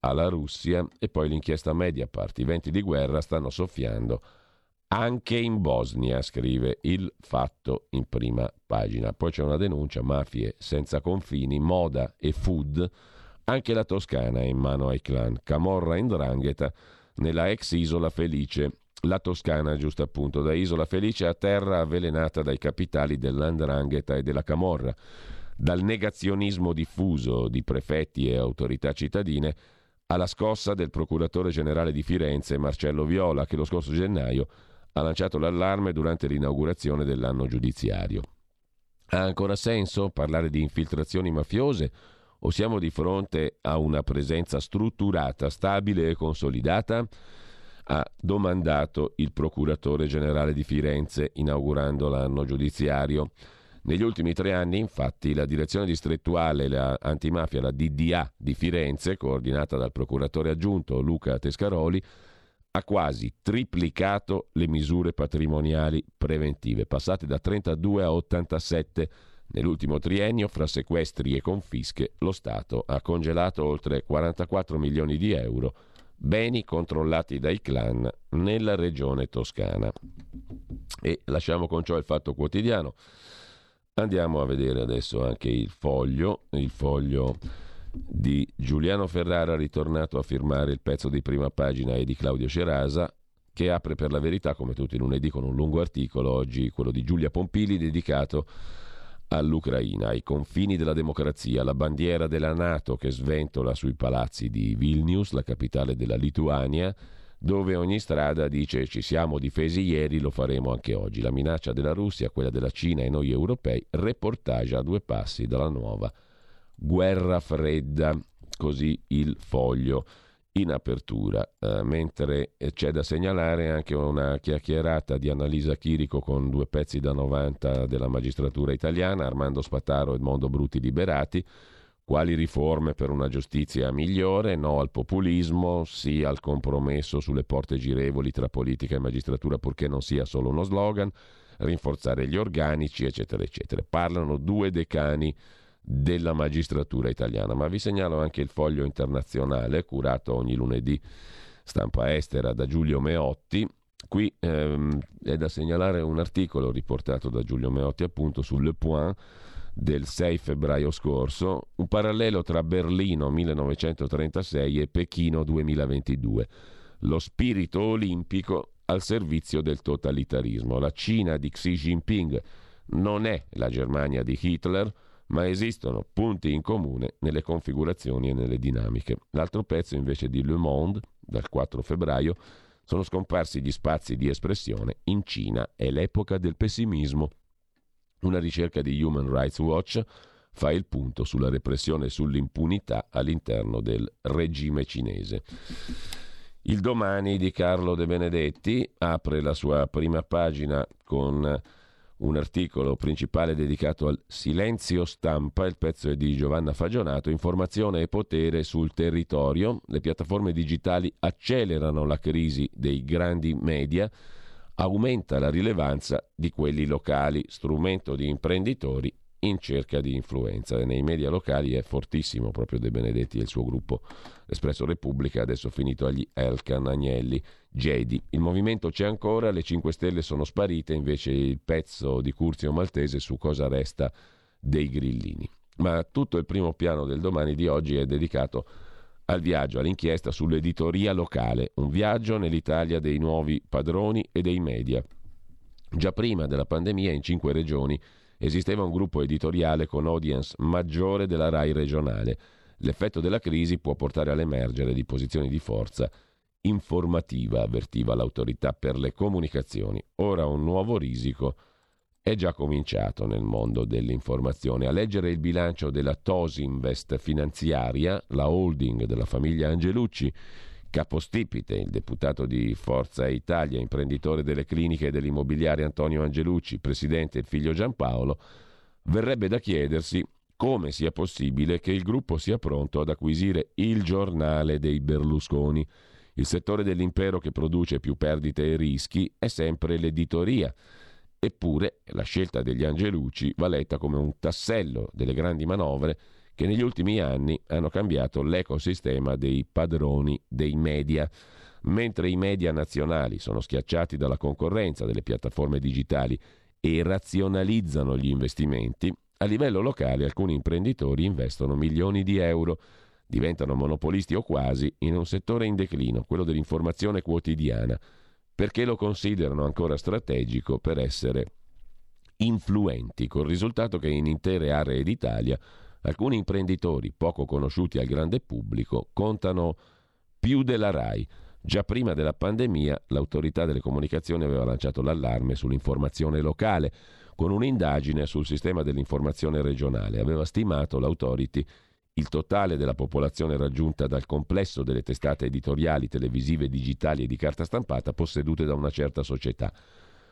alla Russia e poi l'inchiesta Mediapart. I venti di guerra stanno soffiando anche in Bosnia, scrive il fatto in prima pagina. Poi c'è una denuncia, mafie senza confini, moda e food. Anche la Toscana è in mano ai clan. Camorra in drangheta nella ex isola felice la Toscana, giusto appunto, da Isola Felice a terra avvelenata dai capitali dell'Andrangheta e della Camorra, dal negazionismo diffuso di prefetti e autorità cittadine alla scossa del procuratore generale di Firenze Marcello Viola, che lo scorso gennaio ha lanciato l'allarme durante l'inaugurazione dell'anno giudiziario. Ha ancora senso parlare di infiltrazioni mafiose o siamo di fronte a una presenza strutturata, stabile e consolidata? ha domandato il procuratore generale di Firenze inaugurando l'anno giudiziario. Negli ultimi tre anni, infatti, la direzione distrettuale la antimafia, la DDA di Firenze, coordinata dal procuratore aggiunto Luca Tescaroli, ha quasi triplicato le misure patrimoniali preventive, passate da 32 a 87. Nell'ultimo triennio, fra sequestri e confische, lo Stato ha congelato oltre 44 milioni di euro beni controllati dai clan nella regione toscana. E lasciamo con ciò il fatto quotidiano. Andiamo a vedere adesso anche il foglio, il foglio di Giuliano Ferrara ritornato a firmare il pezzo di prima pagina e di Claudio Cerasa che apre per la verità come tutti i lunedì con un lungo articolo, oggi quello di Giulia Pompili dedicato all'Ucraina, ai confini della democrazia, la bandiera della Nato che sventola sui palazzi di Vilnius, la capitale della Lituania, dove ogni strada dice ci siamo difesi ieri, lo faremo anche oggi. La minaccia della Russia, quella della Cina e noi europei, reportage a due passi dalla nuova guerra fredda, così il foglio in apertura, eh, mentre c'è da segnalare anche una chiacchierata di Annalisa Chirico con due pezzi da 90 della magistratura italiana, Armando Spataro e Edmondo Bruti liberati, quali riforme per una giustizia migliore, no al populismo, sì al compromesso sulle porte girevoli tra politica e magistratura purché non sia solo uno slogan, rinforzare gli organici, eccetera, eccetera. Parlano due decani della magistratura italiana. Ma vi segnalo anche il foglio internazionale curato ogni lunedì, stampa estera da Giulio Meotti. Qui ehm, è da segnalare un articolo riportato da Giulio Meotti appunto sul Le Point del 6 febbraio scorso, un parallelo tra Berlino 1936 e Pechino 2022. Lo spirito olimpico al servizio del totalitarismo. La Cina di Xi Jinping non è la Germania di Hitler, ma esistono punti in comune nelle configurazioni e nelle dinamiche. L'altro pezzo invece di Le Monde, dal 4 febbraio, sono scomparsi gli spazi di espressione, in Cina è l'epoca del pessimismo. Una ricerca di Human Rights Watch fa il punto sulla repressione e sull'impunità all'interno del regime cinese. Il domani di Carlo De Benedetti apre la sua prima pagina con un articolo principale dedicato al silenzio stampa, il pezzo è di Giovanna Fagionato, informazione e potere sul territorio, le piattaforme digitali accelerano la crisi dei grandi media, aumenta la rilevanza di quelli locali, strumento di imprenditori in cerca di influenza. Nei media locali è fortissimo proprio De Benedetti e il suo gruppo Espresso Repubblica, adesso finito agli Elkan, Agnelli, Gedi. Il movimento c'è ancora, le 5 Stelle sono sparite, invece il pezzo di Curzio Maltese su cosa resta dei grillini. Ma tutto il primo piano del domani di oggi è dedicato al viaggio, all'inchiesta sull'editoria locale, un viaggio nell'Italia dei nuovi padroni e dei media. Già prima della pandemia in cinque regioni esisteva un gruppo editoriale con audience maggiore della RAI regionale. L'effetto della crisi può portare all'emergere di posizioni di forza informativa, avvertiva l'autorità per le comunicazioni. Ora un nuovo risico è già cominciato nel mondo dell'informazione. A leggere il bilancio della Tosinvest finanziaria, la holding della famiglia Angelucci, capostipite, il deputato di Forza Italia, imprenditore delle cliniche e dell'immobiliare Antonio Angelucci, presidente il figlio Giampaolo, verrebbe da chiedersi come sia possibile che il gruppo sia pronto ad acquisire il giornale dei Berlusconi. Il settore dell'impero che produce più perdite e rischi è sempre l'editoria. Eppure la scelta degli Angelucci va letta come un tassello delle grandi manovre che negli ultimi anni hanno cambiato l'ecosistema dei padroni dei media. Mentre i media nazionali sono schiacciati dalla concorrenza delle piattaforme digitali e razionalizzano gli investimenti, a livello locale alcuni imprenditori investono milioni di euro, diventano monopolisti o quasi in un settore in declino, quello dell'informazione quotidiana, perché lo considerano ancora strategico per essere influenti, col risultato che in intere aree d'Italia Alcuni imprenditori poco conosciuti al grande pubblico contano più della RAI. Già prima della pandemia l'autorità delle comunicazioni aveva lanciato l'allarme sull'informazione locale con un'indagine sul sistema dell'informazione regionale. Aveva stimato l'autority il totale della popolazione raggiunta dal complesso delle testate editoriali, televisive, digitali e di carta stampata possedute da una certa società.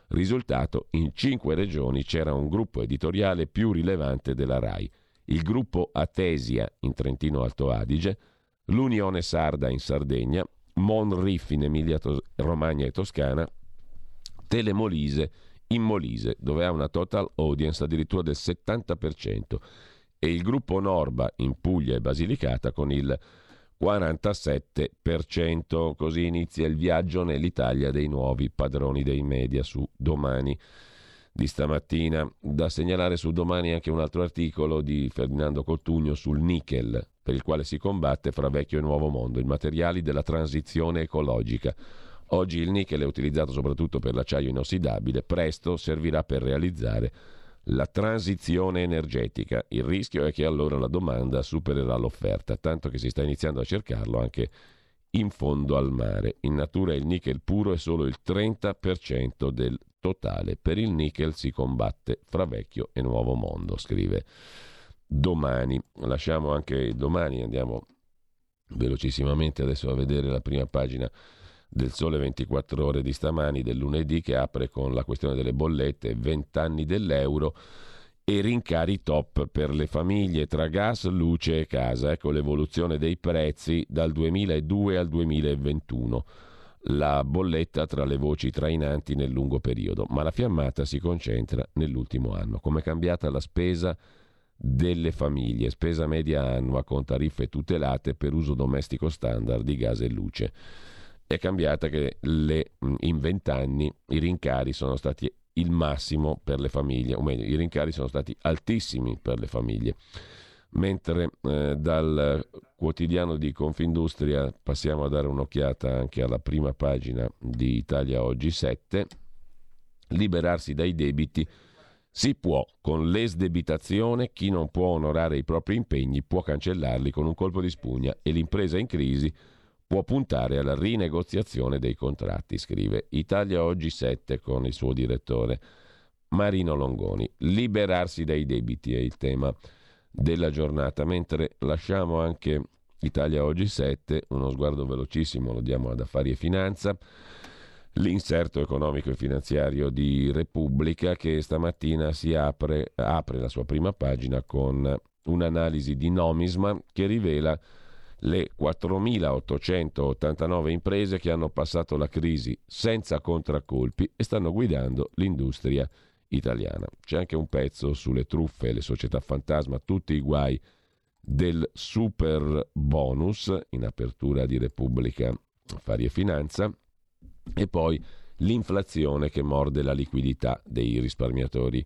Risultato, in cinque regioni c'era un gruppo editoriale più rilevante della RAI il gruppo Atesia in Trentino Alto Adige, l'Unione Sarda in Sardegna, Monriff in Emilia Romagna e Toscana, Telemolise in Molise, dove ha una total audience addirittura del 70%, e il gruppo Norba in Puglia e Basilicata con il 47%. Così inizia il viaggio nell'Italia dei nuovi padroni dei media su domani di stamattina. Da segnalare su domani anche un altro articolo di Ferdinando Cotugno sul nickel, per il quale si combatte fra vecchio e nuovo mondo, i materiali della transizione ecologica. Oggi il nickel è utilizzato soprattutto per l'acciaio inossidabile, presto servirà per realizzare la transizione energetica. Il rischio è che allora la domanda supererà l'offerta, tanto che si sta iniziando a cercarlo anche in fondo al mare. In natura il nickel puro è solo il 30% del totale. Per il nickel si combatte fra vecchio e nuovo mondo, scrive domani. Lasciamo anche domani, andiamo velocissimamente adesso a vedere la prima pagina del Sole 24 ore di stamani del lunedì che apre con la questione delle bollette, 20 anni dell'euro e rincari top per le famiglie tra gas, luce e casa. Ecco l'evoluzione dei prezzi dal 2002 al 2021 la bolletta tra le voci trainanti nel lungo periodo, ma la fiammata si concentra nell'ultimo anno. Come è cambiata la spesa delle famiglie, spesa media annua con tariffe tutelate per uso domestico standard di gas e luce. È cambiata che le, in vent'anni i rincari sono stati il massimo per le famiglie, o meglio, i rincari sono stati altissimi per le famiglie mentre eh, dal quotidiano di Confindustria passiamo a dare un'occhiata anche alla prima pagina di Italia Oggi 7, liberarsi dai debiti Si può, con l'esdebitazione, chi non può onorare i propri impegni può cancellarli con un colpo di spugna e l'impresa in crisi può puntare alla rinegoziazione dei contratti, scrive Italia Oggi 7 con il suo direttore Marino Longoni. Liberarsi dai debiti è il tema della giornata, mentre lasciamo anche Italia Oggi 7, uno sguardo velocissimo lo diamo ad Affari e Finanza l'inserto economico e finanziario di Repubblica che stamattina si apre, apre la sua prima pagina con un'analisi di Nomisma che rivela le 4.889 imprese che hanno passato la crisi senza contraccolpi e stanno guidando l'industria italiana. C'è anche un pezzo sulle truffe, le società fantasma, tutti i guai del super bonus in apertura di Repubblica Affari e Finanza e poi l'inflazione che morde la liquidità dei risparmiatori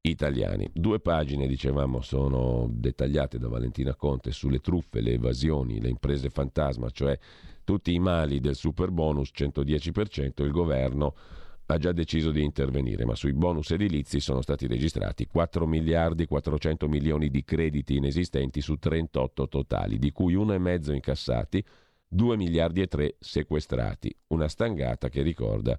italiani. Due pagine, dicevamo, sono dettagliate da Valentina Conte sulle truffe, le evasioni, le imprese fantasma, cioè tutti i mali del super bonus 110%, il governo ha già deciso di intervenire, ma sui bonus edilizi sono stati registrati 4 miliardi 400 milioni di crediti inesistenti su 38 totali, di cui 1,5 incassati 2 miliardi e 3 sequestrati, una stangata che ricorda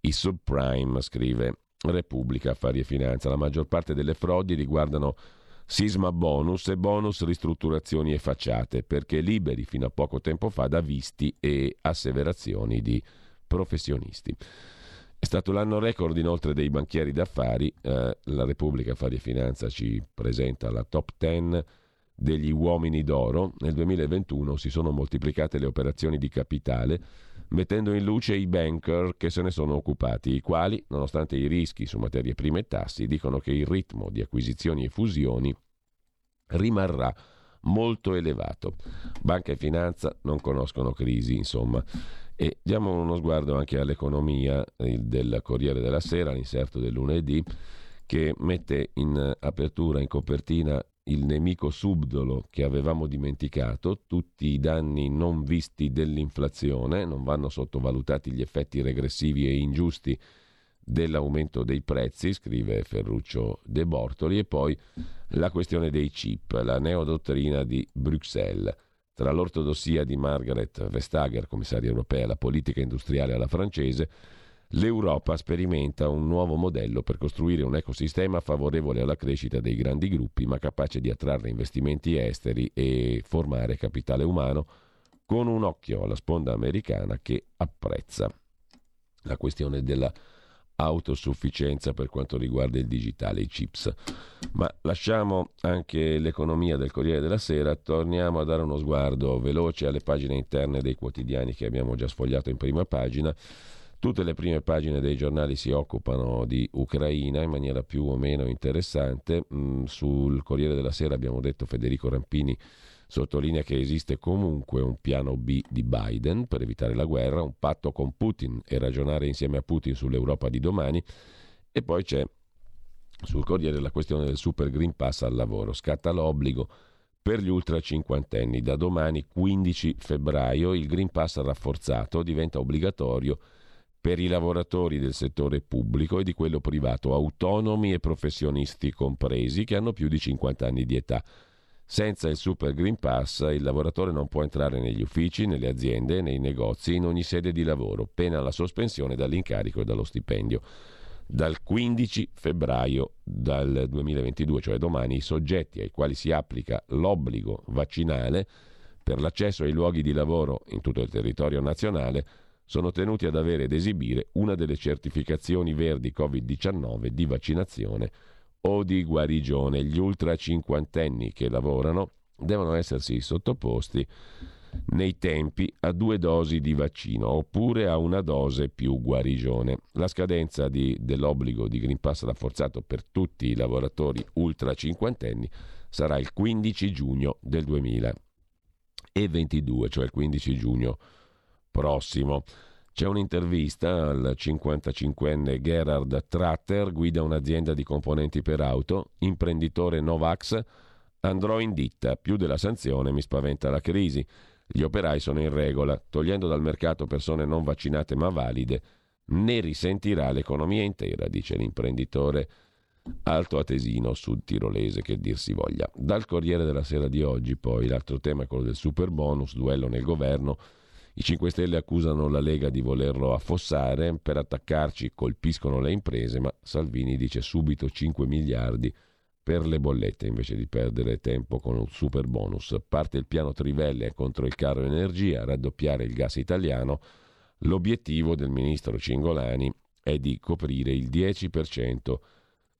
i subprime, scrive Repubblica Affari e Finanza. La maggior parte delle frodi riguardano sisma bonus e bonus ristrutturazioni e facciate, perché liberi fino a poco tempo fa da visti e asseverazioni di professionisti. È stato l'anno record inoltre dei banchieri d'affari, eh, la Repubblica Affari e Finanza ci presenta la top 10 degli uomini d'oro, nel 2021 si sono moltiplicate le operazioni di capitale, mettendo in luce i banker che se ne sono occupati, i quali, nonostante i rischi su materie prime e tassi, dicono che il ritmo di acquisizioni e fusioni rimarrà molto elevato. Banca e finanza non conoscono crisi, insomma. E diamo uno sguardo anche all'economia del Corriere della Sera, l'inserto del lunedì, che mette in apertura, in copertina, il nemico subdolo che avevamo dimenticato, tutti i danni non visti dell'inflazione, non vanno sottovalutati gli effetti regressivi e ingiusti dell'aumento dei prezzi, scrive Ferruccio De Bortoli, e poi la questione dei chip, la neodottrina di Bruxelles. Tra l'ortodossia di Margaret Vestager, commissaria europea, la politica industriale alla francese, l'Europa sperimenta un nuovo modello per costruire un ecosistema favorevole alla crescita dei grandi gruppi, ma capace di attrarre investimenti esteri e formare capitale umano con un occhio alla sponda americana che apprezza. La questione della autosufficienza per quanto riguarda il digitale, i chips. Ma lasciamo anche l'economia del Corriere della Sera, torniamo a dare uno sguardo veloce alle pagine interne dei quotidiani che abbiamo già sfogliato in prima pagina. Tutte le prime pagine dei giornali si occupano di Ucraina in maniera più o meno interessante. Mm, sul Corriere della Sera abbiamo detto Federico Rampini sottolinea che esiste comunque un piano B di Biden per evitare la guerra, un patto con Putin e ragionare insieme a Putin sull'Europa di domani. E poi c'è sul Corriere la questione del Super Green Pass al lavoro. Scatta l'obbligo per gli ultra cinquantenni. Da domani 15 febbraio il Green Pass rafforzato diventa obbligatorio per i lavoratori del settore pubblico e di quello privato, autonomi e professionisti compresi, che hanno più di 50 anni di età. Senza il Super Green Pass il lavoratore non può entrare negli uffici, nelle aziende, nei negozi, in ogni sede di lavoro, pena la sospensione dall'incarico e dallo stipendio. Dal 15 febbraio del 2022, cioè domani, i soggetti ai quali si applica l'obbligo vaccinale per l'accesso ai luoghi di lavoro in tutto il territorio nazionale sono tenuti ad avere ed esibire una delle certificazioni verdi Covid-19 di vaccinazione o di guarigione. Gli ultra cinquantenni che lavorano devono essersi sottoposti nei tempi a due dosi di vaccino oppure a una dose più guarigione. La scadenza di, dell'obbligo di Green Pass rafforzato per tutti i lavoratori ultra cinquantenni sarà il 15 giugno del 2022, cioè il 15 giugno prossimo. C'è un'intervista al 55enne Gerhard Tratter, guida un'azienda di componenti per auto, imprenditore Novax. Andrò in ditta, più della sanzione mi spaventa la crisi. Gli operai sono in regola, togliendo dal mercato persone non vaccinate ma valide, ne risentirà l'economia intera, dice l'imprenditore alto atesino sud tirolese che dir si voglia. Dal Corriere della Sera di oggi poi l'altro tema è quello del super bonus, duello nel governo. I 5 Stelle accusano la Lega di volerlo affossare, per attaccarci colpiscono le imprese, ma Salvini dice subito 5 miliardi per le bollette invece di perdere tempo con un super bonus. Parte il piano Trivelle contro il caro energia, raddoppiare il gas italiano. L'obiettivo del ministro Cingolani è di coprire il 10%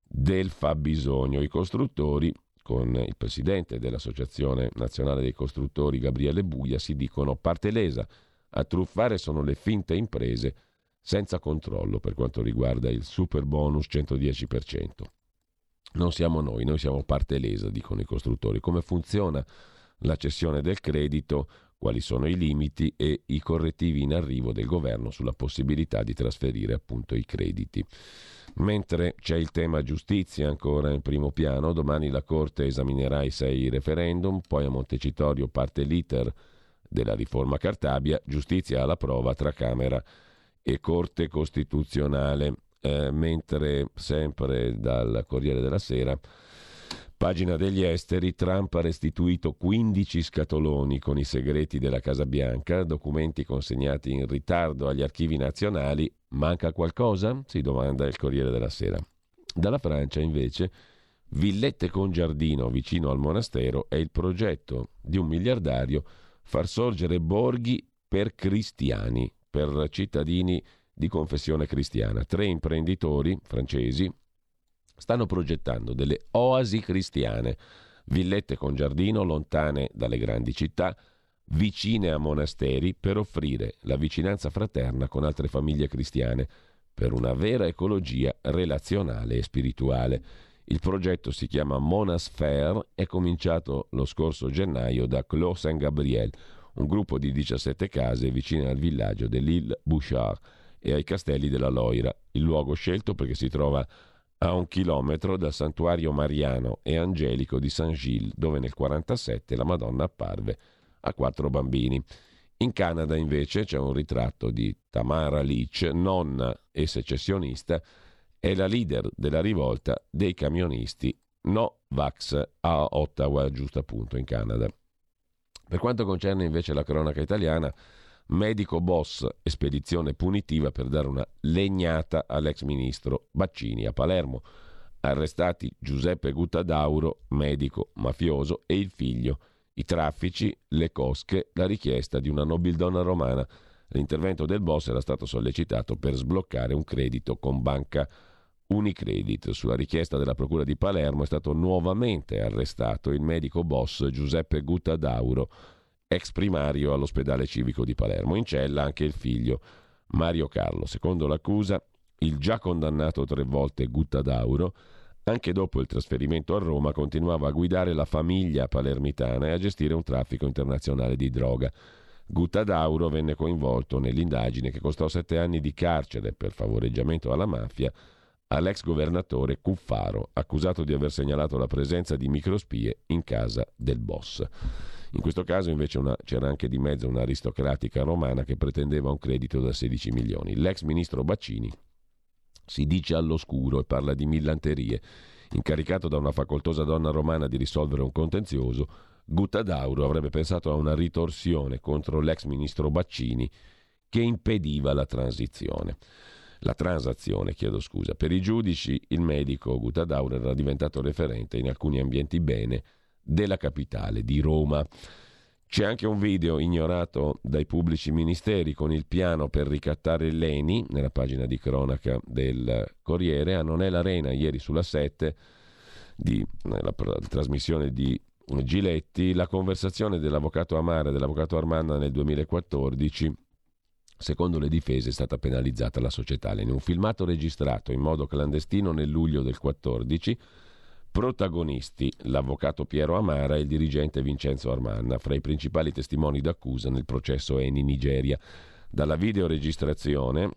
del fabbisogno. I costruttori, con il presidente dell'Associazione Nazionale dei Costruttori Gabriele Buia, si dicono parte lesa. A truffare sono le finte imprese senza controllo per quanto riguarda il super bonus 110%. Non siamo noi, noi siamo parte lesa, dicono i costruttori. Come funziona la cessione del credito? Quali sono i limiti e i correttivi in arrivo del governo sulla possibilità di trasferire appunto i crediti? Mentre c'è il tema giustizia ancora in primo piano, domani la Corte esaminerà i sei referendum, poi a Montecitorio parte l'iter della riforma Cartabia, giustizia alla prova tra Camera e Corte Costituzionale eh, mentre sempre dal Corriere della Sera, pagina degli esteri, Trump ha restituito 15 scatoloni con i segreti della Casa Bianca, documenti consegnati in ritardo agli archivi nazionali. Manca qualcosa? si domanda il Corriere della Sera. Dalla Francia, invece, villette con giardino vicino al monastero è il progetto di un miliardario far sorgere borghi per cristiani, per cittadini di confessione cristiana. Tre imprenditori francesi stanno progettando delle oasi cristiane, villette con giardino lontane dalle grandi città, vicine a monasteri, per offrire la vicinanza fraterna con altre famiglie cristiane, per una vera ecologia relazionale e spirituale. Il progetto si chiama Monasphere, è cominciato lo scorso gennaio da Clos Saint-Gabriel, un gruppo di 17 case vicine al villaggio dell'Île Bouchard e ai castelli della Loira, il luogo scelto perché si trova a un chilometro dal santuario mariano e angelico di Saint-Gilles, dove nel 1947 la Madonna apparve a quattro bambini. In Canada invece c'è un ritratto di Tamara Leach, nonna e secessionista, è la leader della rivolta dei camionisti No Vax a Ottawa, giusto appunto in Canada. Per quanto concerne invece la cronaca italiana, medico boss e spedizione punitiva per dare una legnata all'ex ministro Baccini a Palermo. Arrestati Giuseppe Guttadauro, medico mafioso, e il figlio. I traffici, le cosche, la richiesta di una nobildonna romana. L'intervento del boss era stato sollecitato per sbloccare un credito con banca Unicredit. Sulla richiesta della Procura di Palermo è stato nuovamente arrestato il medico boss Giuseppe Guttadauro ex primario all'ospedale civico di Palermo. In cella anche il figlio Mario Carlo. Secondo l'accusa, il già condannato tre volte Guttadauro, anche dopo il trasferimento a Roma, continuava a guidare la famiglia palermitana e a gestire un traffico internazionale di droga. Guttadauro venne coinvolto nell'indagine che costò sette anni di carcere per favoreggiamento alla mafia all'ex governatore Cuffaro, accusato di aver segnalato la presenza di microspie in casa del boss. In questo caso invece una, c'era anche di mezzo un'aristocratica romana che pretendeva un credito da 16 milioni. L'ex ministro Baccini si dice all'oscuro e parla di millanterie. Incaricato da una facoltosa donna romana di risolvere un contenzioso, Guttadauro avrebbe pensato a una ritorsione contro l'ex ministro Baccini che impediva la transizione. La transazione, chiedo scusa. Per i giudici il medico Guttadauro era diventato referente in alcuni ambienti bene della capitale di Roma. C'è anche un video ignorato dai pubblici ministeri con il piano per ricattare l'ENI, nella pagina di cronaca del Corriere, a Non è l'Arena, ieri sulla 7, di, nella trasmissione di Giletti, la conversazione dell'avvocato Amara e dell'avvocato Armanda nel 2014 Secondo le difese è stata penalizzata la società. In un filmato registrato in modo clandestino nel luglio del 14, Protagonisti l'avvocato Piero Amara e il dirigente Vincenzo Armanna, fra i principali testimoni d'accusa nel processo Eni Nigeria. Dalla videoregistrazione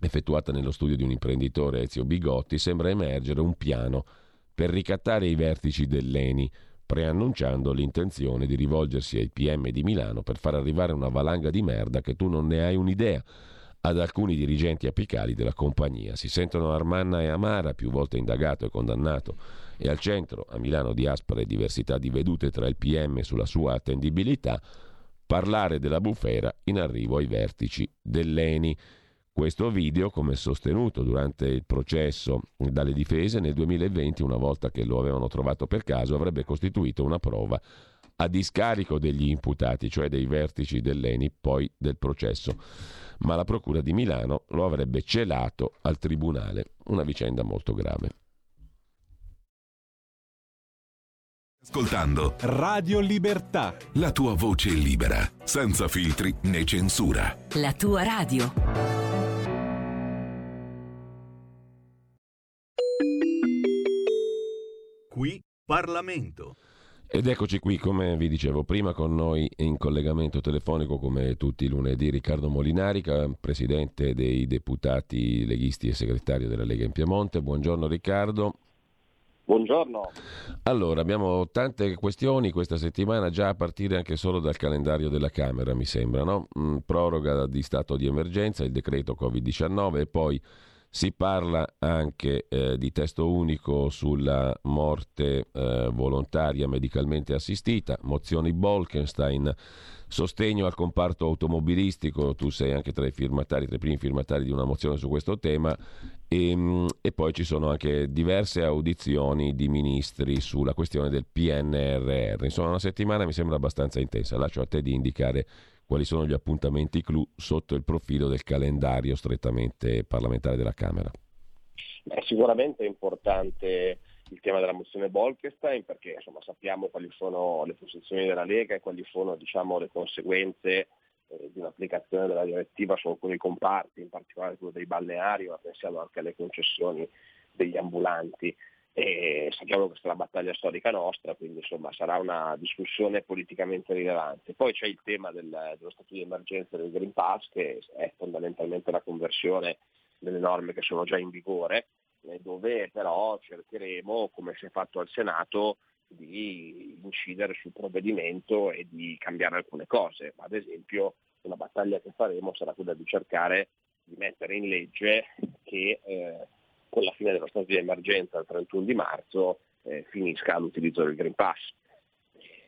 effettuata nello studio di un imprenditore Ezio Bigotti sembra emergere un piano per ricattare i vertici dell'Eni, preannunciando l'intenzione di rivolgersi ai PM di Milano per far arrivare una valanga di merda che tu non ne hai un'idea ad alcuni dirigenti apicali della compagnia. Si sentono Armanna e Amara, più volte indagato e condannato, e al centro, a Milano, di aspre diversità di vedute tra il PM sulla sua attendibilità, parlare della bufera in arrivo ai vertici dell'ENI. Questo video, come sostenuto durante il processo dalle difese, nel 2020, una volta che lo avevano trovato per caso, avrebbe costituito una prova a discarico degli imputati, cioè dei vertici dell'ENI, poi del processo. Ma la Procura di Milano lo avrebbe celato al Tribunale, una vicenda molto grave. Ascoltando Radio Libertà. la tua voce libera, senza filtri né censura. La tua radio. Qui Parlamento. Ed eccoci qui, come vi dicevo prima, con noi in collegamento telefonico, come tutti i lunedì, Riccardo Molinari, presidente dei deputati leghisti e segretario della Lega in Piemonte. Buongiorno Riccardo. Buongiorno. Allora, abbiamo tante questioni questa settimana, già a partire anche solo dal calendario della Camera, mi sembra, no? Mm, proroga di stato di emergenza, il decreto Covid-19 e poi si parla anche eh, di testo unico sulla morte eh, volontaria medicalmente assistita, mozioni Bolkenstein, sostegno al comparto automobilistico, tu sei anche tra i firmatari, tra i primi firmatari di una mozione su questo tema e, ehm, e poi ci sono anche diverse audizioni di ministri sulla questione del PNRR. Insomma, una settimana mi sembra abbastanza intensa. Lascio a te di indicare quali sono gli appuntamenti clou sotto il profilo del calendario strettamente parlamentare della Camera. Beh, sicuramente è importante il tema della mozione Bolkestein perché insomma, sappiamo quali sono le posizioni della Lega e quali sono diciamo, le conseguenze eh, di un'applicazione della direttiva su alcuni comparti, in particolare quello dei balneari, ma pensiamo anche alle concessioni degli ambulanti e sappiamo che questa è una battaglia storica nostra, quindi insomma sarà una discussione politicamente rilevante. Poi c'è il tema del, dello stato di emergenza del Green Pass che è fondamentalmente la conversione delle norme che sono già in vigore, eh, dove però cercheremo, come si è fatto al Senato, di incidere sul provvedimento e di cambiare alcune cose. Ad esempio una battaglia che faremo sarà quella di cercare di mettere in legge che eh, con la fine dello stato di emergenza il 31 di marzo eh, finisca l'utilizzo del Green Pass.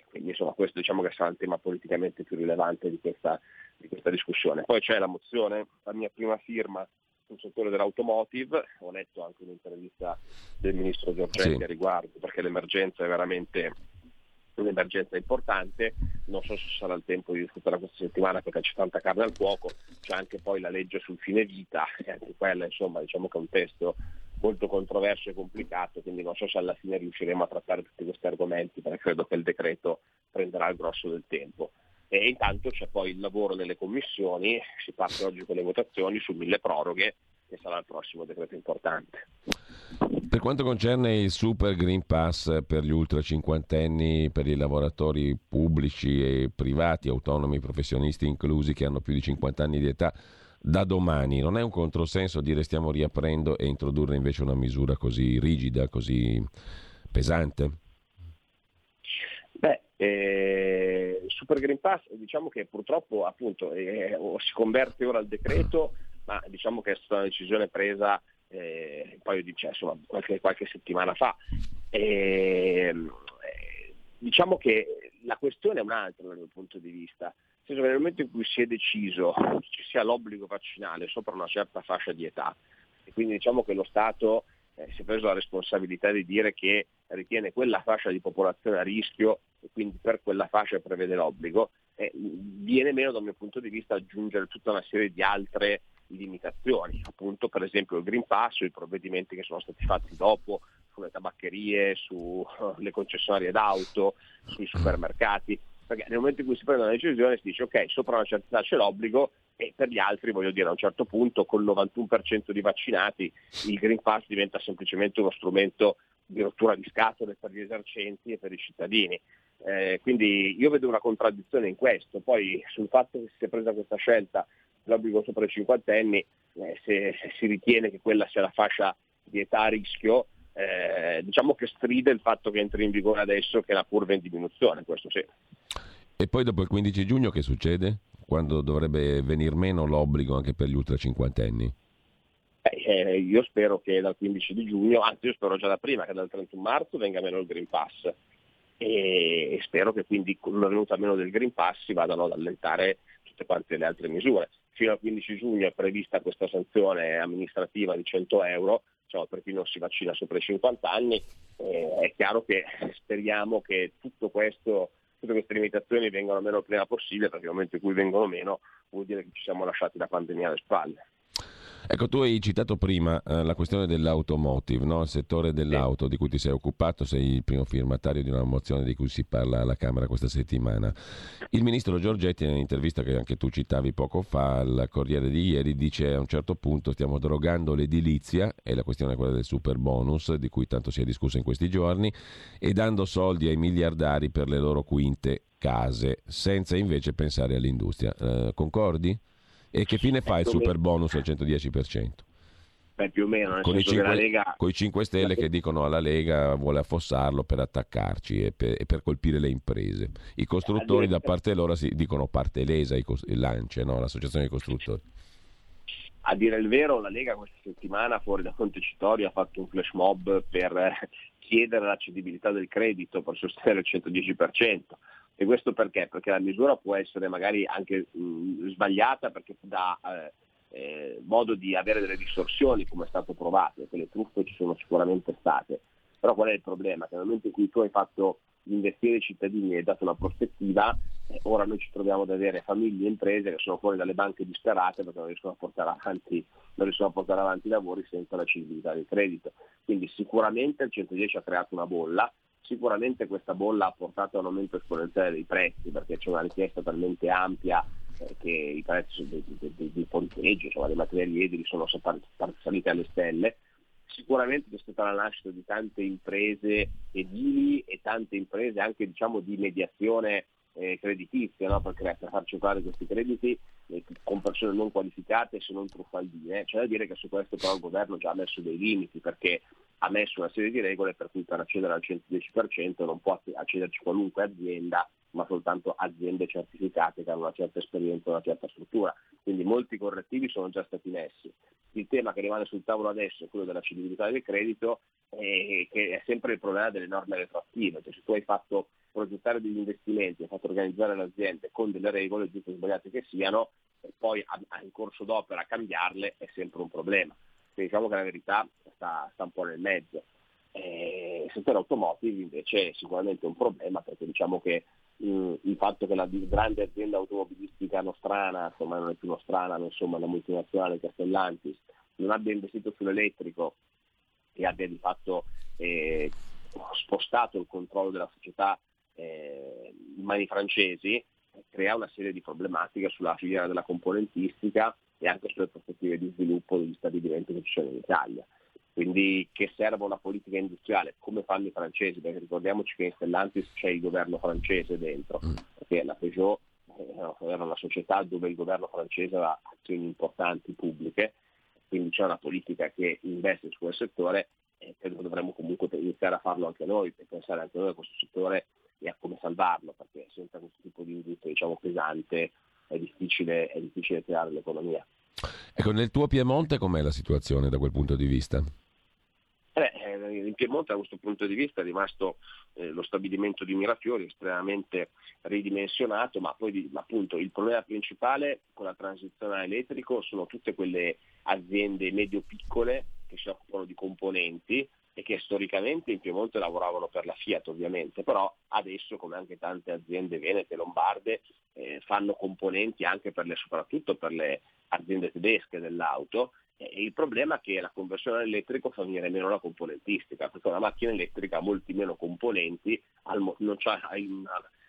Quindi insomma questo diciamo che sarà il tema politicamente più rilevante di questa, di questa discussione. Poi c'è la mozione, la mia prima firma sul settore dell'automotive, ho letto anche un'intervista del ministro Giorgetti sì. a riguardo perché l'emergenza è veramente un'emergenza importante, non so se sarà il tempo di discutere questa settimana perché c'è tanta carne al fuoco, c'è anche poi la legge sul fine vita e anche quella insomma diciamo che è un testo molto controverso e complicato, quindi non so se alla fine riusciremo a trattare tutti questi argomenti perché credo che il decreto prenderà il grosso del tempo. E intanto c'è poi il lavoro nelle commissioni, si parte oggi con le votazioni su mille proroghe che sarà il prossimo decreto importante. Per quanto concerne il Super Green Pass per gli ultra cinquantenni, per i lavoratori pubblici e privati, autonomi, professionisti inclusi che hanno più di 50 anni di età, da domani non è un controsenso dire stiamo riaprendo e introdurre invece una misura così rigida, così pesante? Beh, eh, il Super Green Pass diciamo che purtroppo appunto eh, si converte ora al decreto ma diciamo che è stata una decisione presa eh, un paio di cioè, insomma, qualche, qualche, settimana fa. E, eh, diciamo che la questione è un'altra dal mio punto di vista, nel senso nel momento in cui si è deciso che ci sia l'obbligo vaccinale sopra una certa fascia di età, e quindi diciamo che lo Stato eh, si è preso la responsabilità di dire che ritiene quella fascia di popolazione a rischio e quindi per quella fascia prevede l'obbligo, eh, viene meno dal mio punto di vista aggiungere tutta una serie di altre limitazioni, appunto per esempio il Green Pass o i provvedimenti che sono stati fatti dopo sulle tabaccherie, sulle concessionarie d'auto, sui supermercati, perché nel momento in cui si prende una decisione si dice ok, sopra una certa età c'è l'obbligo e per gli altri voglio dire a un certo punto con il 91% di vaccinati il Green Pass diventa semplicemente uno strumento di rottura di scatole per gli esercenti e per i cittadini. Eh, quindi io vedo una contraddizione in questo, poi sul fatto che si sia presa questa scelta l'obbligo sopra i cinquantenni, eh, se, se, si ritiene che quella sia la fascia di età a rischio, eh, diciamo che stride il fatto che entri in vigore adesso che la curva è in diminuzione, questo sì. E poi dopo il 15 giugno che succede? quando dovrebbe venir meno l'obbligo anche per gli ultra cinquantenni? Eh, io spero che dal 15 di giugno, anzi io spero già da prima, che dal 31 marzo venga meno il Green Pass e, spero che quindi con una venuta meno del Green Pass si vadano ad allentare tutte quante le altre misure. Fino al 15 giugno è prevista questa sanzione amministrativa di 100 euro, diciamo, per chi non si vaccina sopra i 50 anni. Eh, è chiaro che speriamo che tutto questo, tutte queste limitazioni vengano meno il prima possibile, perché nel momento in cui vengono meno vuol dire che ci siamo lasciati la pandemia alle spalle. Ecco, tu hai citato prima eh, la questione dell'automotive, no? il settore dell'auto di cui ti sei occupato, sei il primo firmatario di una mozione di cui si parla alla Camera questa settimana. Il ministro Giorgetti, in un'intervista che anche tu citavi poco fa al Corriere di ieri, dice a un certo punto stiamo drogando l'edilizia, e la questione è quella del super bonus, di cui tanto si è discusso in questi giorni, e dando soldi ai miliardari per le loro quinte case, senza invece pensare all'industria. Eh, concordi? E che fine fa il super bonus al 110%? Beh, più o meno, con i, 5, Lega... con i 5 Stelle che dicono alla Lega vuole affossarlo per attaccarci e per, e per colpire le imprese. I costruttori da parte loro si dicono parte lesa, il Lance, no? l'associazione dei costruttori. A dire il vero, la Lega questa settimana fuori da Montecitorio ha fatto un flash mob per chiedere la cedibilità del credito per sostenere il 110%. E questo perché? Perché la misura può essere magari anche mh, sbagliata perché dà eh, eh, modo di avere delle distorsioni come è stato provato, perché le truffe ci sono sicuramente state. Però qual è il problema? Che nel momento in cui tu hai fatto investire i cittadini e hai dato una prospettiva, eh, ora noi ci troviamo ad avere famiglie e imprese che sono fuori dalle banche disperate perché non riescono a portare avanti, a portare avanti i lavori senza la civiltà del credito. Quindi sicuramente il 110 ha creato una bolla, Sicuramente questa bolla ha portato a un aumento esponenziale dei prezzi perché c'è una richiesta talmente ampia eh, che i prezzi dei, dei, dei insomma, dei materiali edili sono saliti alle stelle. Sicuramente c'è stata la nascita di tante imprese edili e tante imprese anche diciamo, di mediazione eh, creditizia no? per, per, far circolare questi crediti eh, con persone non qualificate se non truffaldine. C'è da dire che su questo però il governo già ha messo dei limiti perché ha messo una serie di regole per cui per accedere al 110% non può accederci qualunque azienda, ma soltanto aziende certificate che hanno una certa esperienza, una certa struttura. Quindi molti correttivi sono già stati messi. Il tema che rimane sul tavolo adesso è quello della cedibilità del credito, eh, che è sempre il problema delle norme retroattive. Cioè, se tu hai fatto progettare degli investimenti, hai fatto organizzare l'azienda con delle regole, giuste o sbagliate che siano, e poi in corso d'opera cambiarle è sempre un problema diciamo che la verità sta, sta un po' nel mezzo. Eh, il settore automotive invece è sicuramente un problema perché diciamo che mh, il fatto che la grande azienda automobilistica nostrana, insomma non è più nostrana, ma insomma la multinazionale Castellantis, non abbia investito sull'elettrico e abbia di fatto eh, spostato il controllo della società eh, in mani francesi, crea una serie di problematiche sulla filiera della componentistica e anche sulle prospettive di sviluppo degli stabilimenti che ci sono in Italia. Quindi che serva una politica industriale, come fanno i francesi, perché ricordiamoci che in Stellantis c'è il governo francese dentro, mm. perché la Peugeot eh, era una società dove il governo francese aveva azioni importanti pubbliche, quindi c'è una politica che investe su quel settore e credo che dovremmo comunque iniziare a farlo anche noi, per pensare anche noi a questo settore e a come salvarlo, perché senza questo tipo di industria diciamo, pesante è difficile, è difficile creare l'economia. Ecco, nel tuo Piemonte com'è la situazione da quel punto di vista? Eh, eh, in Piemonte da questo punto di vista è rimasto eh, lo stabilimento di Mirafiori estremamente ridimensionato, ma poi appunto il problema principale con la transizione all'elettrico sono tutte quelle aziende medio-piccole che si occupano di componenti e che storicamente in Piemonte lavoravano per la Fiat ovviamente, però adesso come anche tante aziende venete, lombarde, eh, fanno componenti anche per le, soprattutto per le aziende tedesche dell'auto il problema è che la conversione all'elettrico fa venire meno la componentistica, perché una macchina elettrica ha molti meno componenti, non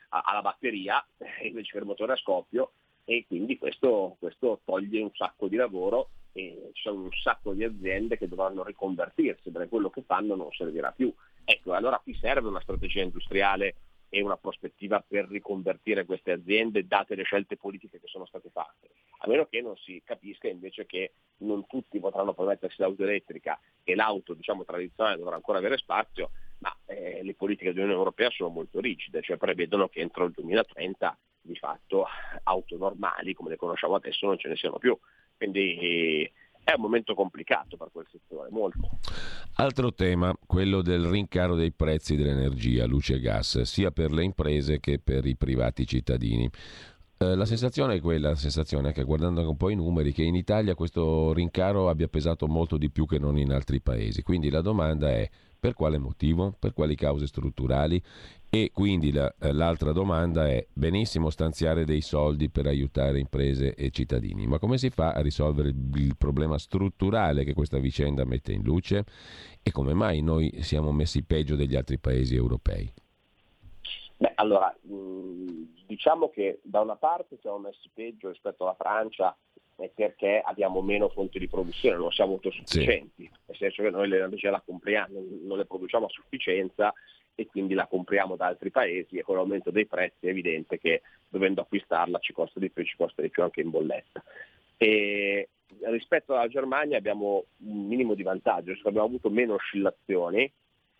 ha la batteria invece che il motore a scoppio e quindi questo, questo toglie un sacco di lavoro e ci sono un sacco di aziende che dovranno riconvertirsi perché quello che fanno non servirà più. Ecco, allora qui serve una strategia industriale e una prospettiva per riconvertire queste aziende date le scelte politiche che sono state fatte, a meno che non si capisca invece che non tutti potranno permettersi l'auto elettrica e l'auto diciamo, tradizionale dovrà ancora avere spazio, ma eh, le politiche dell'Unione Europea sono molto rigide, cioè prevedono che entro il 2030 di fatto auto normali come le conosciamo adesso non ce ne siano più. Quindi è un momento complicato per quel settore, molto. Altro tema, quello del rincaro dei prezzi dell'energia, luce e gas, sia per le imprese che per i privati cittadini. Eh, la sensazione è quella, la sensazione è che guardando un po' i numeri, che in Italia questo rincaro abbia pesato molto di più che non in altri paesi. Quindi la domanda è per quale motivo? Per quali cause strutturali? E quindi la, eh, l'altra domanda è benissimo stanziare dei soldi per aiutare imprese e cittadini, ma come si fa a risolvere il, problema strutturale che questa vicenda mette in luce? E come mai noi siamo messi peggio degli altri paesi europei? Beh, allora, diciamo che da una parte siamo messi peggio rispetto alla Francia perché abbiamo meno fonti di produzione, non siamo autosufficienti, sì. nel senso che noi l'energia la compriamo, non le produciamo a sufficienza e quindi la compriamo da altri paesi e con l'aumento dei prezzi è evidente che dovendo acquistarla ci costa di più, ci costa di più anche in bolletta. E rispetto alla Germania abbiamo un minimo di vantaggio, abbiamo avuto meno oscillazioni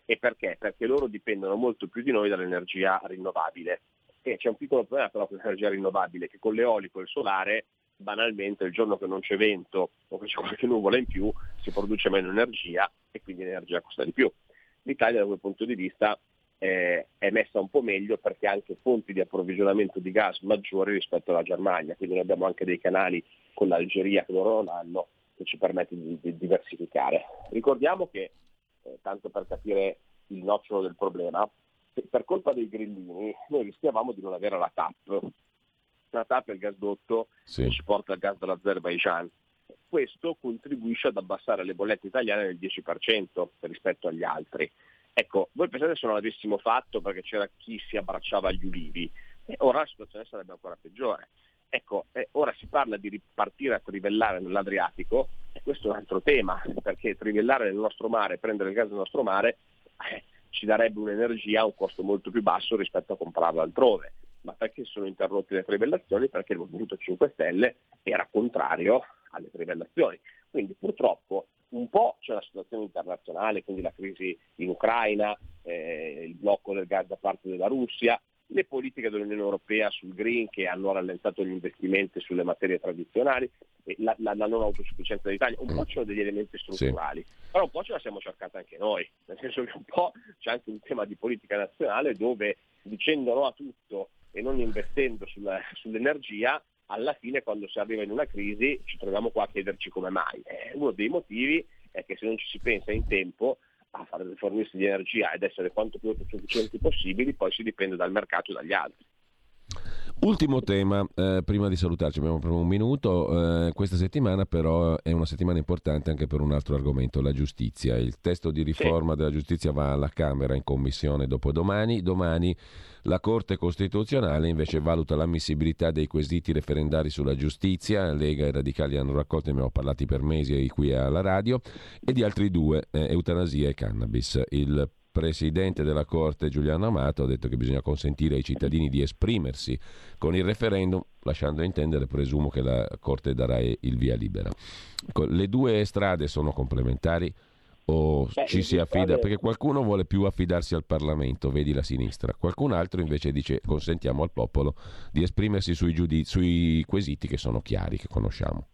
e perché? Perché loro dipendono molto più di noi dall'energia rinnovabile. E c'è un piccolo problema però con l'energia rinnovabile, che con l'eolico e il solare banalmente il giorno che non c'è vento o che c'è qualche nuvola in più si produce meno energia e quindi l'energia costa di più. L'Italia da quel punto di vista eh, è messa un po' meglio perché ha anche fonti di approvvigionamento di gas maggiori rispetto alla Germania, quindi noi abbiamo anche dei canali con l'Algeria che loro non hanno che ci permette di, di diversificare. Ricordiamo che eh, tanto per capire il nocciolo del problema, per colpa dei grillini noi rischiavamo di non avere la TAP. La TAP è il gasdotto sì. che ci porta il gas dall'Azerbaijan. Questo contribuisce ad abbassare le bollette italiane del 10% rispetto agli altri. Ecco, voi pensate se non l'avessimo fatto perché c'era chi si abbracciava agli ulivi, e ora la situazione sarebbe ancora peggiore. Ecco, eh, ora si parla di ripartire a trivellare nell'Adriatico e questo è un altro tema, perché trivellare nel nostro mare, prendere il gas nel nostro mare, eh, ci darebbe un'energia a un costo molto più basso rispetto a comprarla altrove. Ma perché sono interrotte le trivellazioni? Perché il Movimento 5 Stelle era contrario alle trivellazioni. Quindi purtroppo un po' c'è la situazione internazionale, quindi la crisi in Ucraina, eh, il blocco del gas da parte della Russia, le politiche dell'Unione Europea sul green che hanno rallentato gli investimenti sulle materie tradizionali, la, la, la non autosufficienza dell'Italia, un po' ci sono degli elementi strutturali, sì. però un po' ce la siamo cercata anche noi, nel senso che un po' c'è anche un tema di politica nazionale dove dicendo no a tutto e non investendo sulla, sull'energia, alla fine quando si arriva in una crisi ci troviamo qua a chiederci come mai. Eh, uno dei motivi è che se non ci si pensa in tempo a fare, fornirsi di energia ed essere quanto più autosufficienti possibili, poi si dipende dal mercato e dagli altri. Ultimo tema, eh, prima di salutarci, abbiamo proprio un minuto. Eh, questa settimana però è una settimana importante anche per un altro argomento, la giustizia. Il testo di riforma sì. della giustizia va alla Camera in commissione dopodomani. Domani la Corte Costituzionale invece valuta l'ammissibilità dei quesiti referendari sulla giustizia. Lega e Radicali hanno raccolto, ne abbiamo parlati per mesi qui alla radio, e di altri due, eh, eutanasia e cannabis. Il presidente della Corte Giuliano Amato ha detto che bisogna consentire ai cittadini di esprimersi con il referendum, lasciando intendere, presumo che la Corte darà il via libera. Le due strade sono complementari o Beh, ci si affida? Strade... Perché qualcuno vuole più affidarsi al Parlamento, vedi la sinistra, qualcun altro invece dice consentiamo al popolo di esprimersi sui, giudizi, sui quesiti che sono chiari, che conosciamo.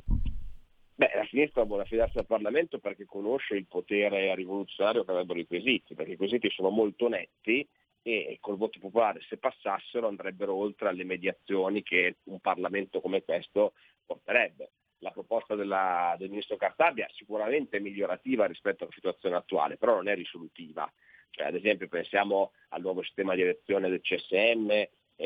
Beh, la sinistra vuole affidarsi al Parlamento perché conosce il potere rivoluzionario che avrebbero i quesiti, perché i quesiti sono molto netti e col voto popolare se passassero andrebbero oltre alle mediazioni che un Parlamento come questo porterebbe. La proposta della, del ministro Cartabia è sicuramente migliorativa rispetto alla situazione attuale, però non è risolutiva. Cioè, ad esempio pensiamo al nuovo sistema di elezione del CSM,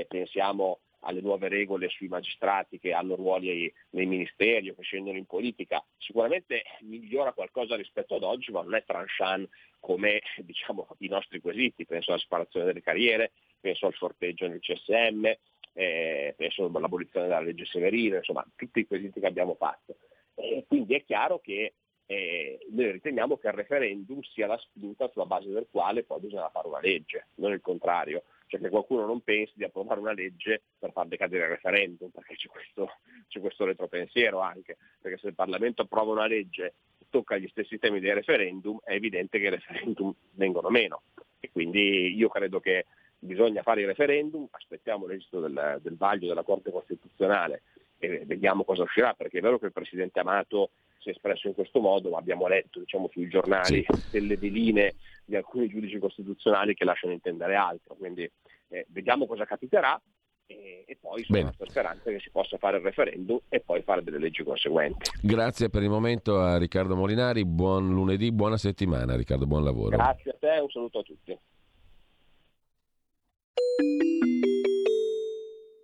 pensiamo alle nuove regole sui magistrati che hanno ruoli nei ministeri o che scendono in politica, sicuramente migliora qualcosa rispetto ad oggi, ma non è tranchant come diciamo, i nostri quesiti, penso alla separazione delle carriere, penso al sorteggio nel CSM, eh, penso all'abolizione della legge Severino, insomma tutti i quesiti che abbiamo fatto. E quindi è chiaro che eh, noi riteniamo che il referendum sia la spinta sulla base del quale poi bisogna fare una legge, non il contrario cioè che qualcuno non pensi di approvare una legge per far decadere il referendum, perché c'è questo, c'è questo retropensiero anche, perché se il Parlamento approva una legge che tocca gli stessi temi dei referendum, è evidente che i referendum vengono meno. E quindi io credo che bisogna fare il referendum, aspettiamo l'esito del, del vaglio della Corte Costituzionale e vediamo cosa uscirà, perché è vero che il Presidente Amato si è espresso in questo modo, ma abbiamo letto diciamo, sui giornali sì. delle veline di alcuni giudici costituzionali che lasciano intendere altro, quindi eh, vediamo cosa capiterà e, e poi sono la speranza che si possa fare il referendum e poi fare delle leggi conseguenti. Grazie per il momento a Riccardo Molinari, buon lunedì, buona settimana Riccardo, buon lavoro. Grazie a te, un saluto a tutti.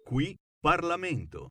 Qui Parlamento.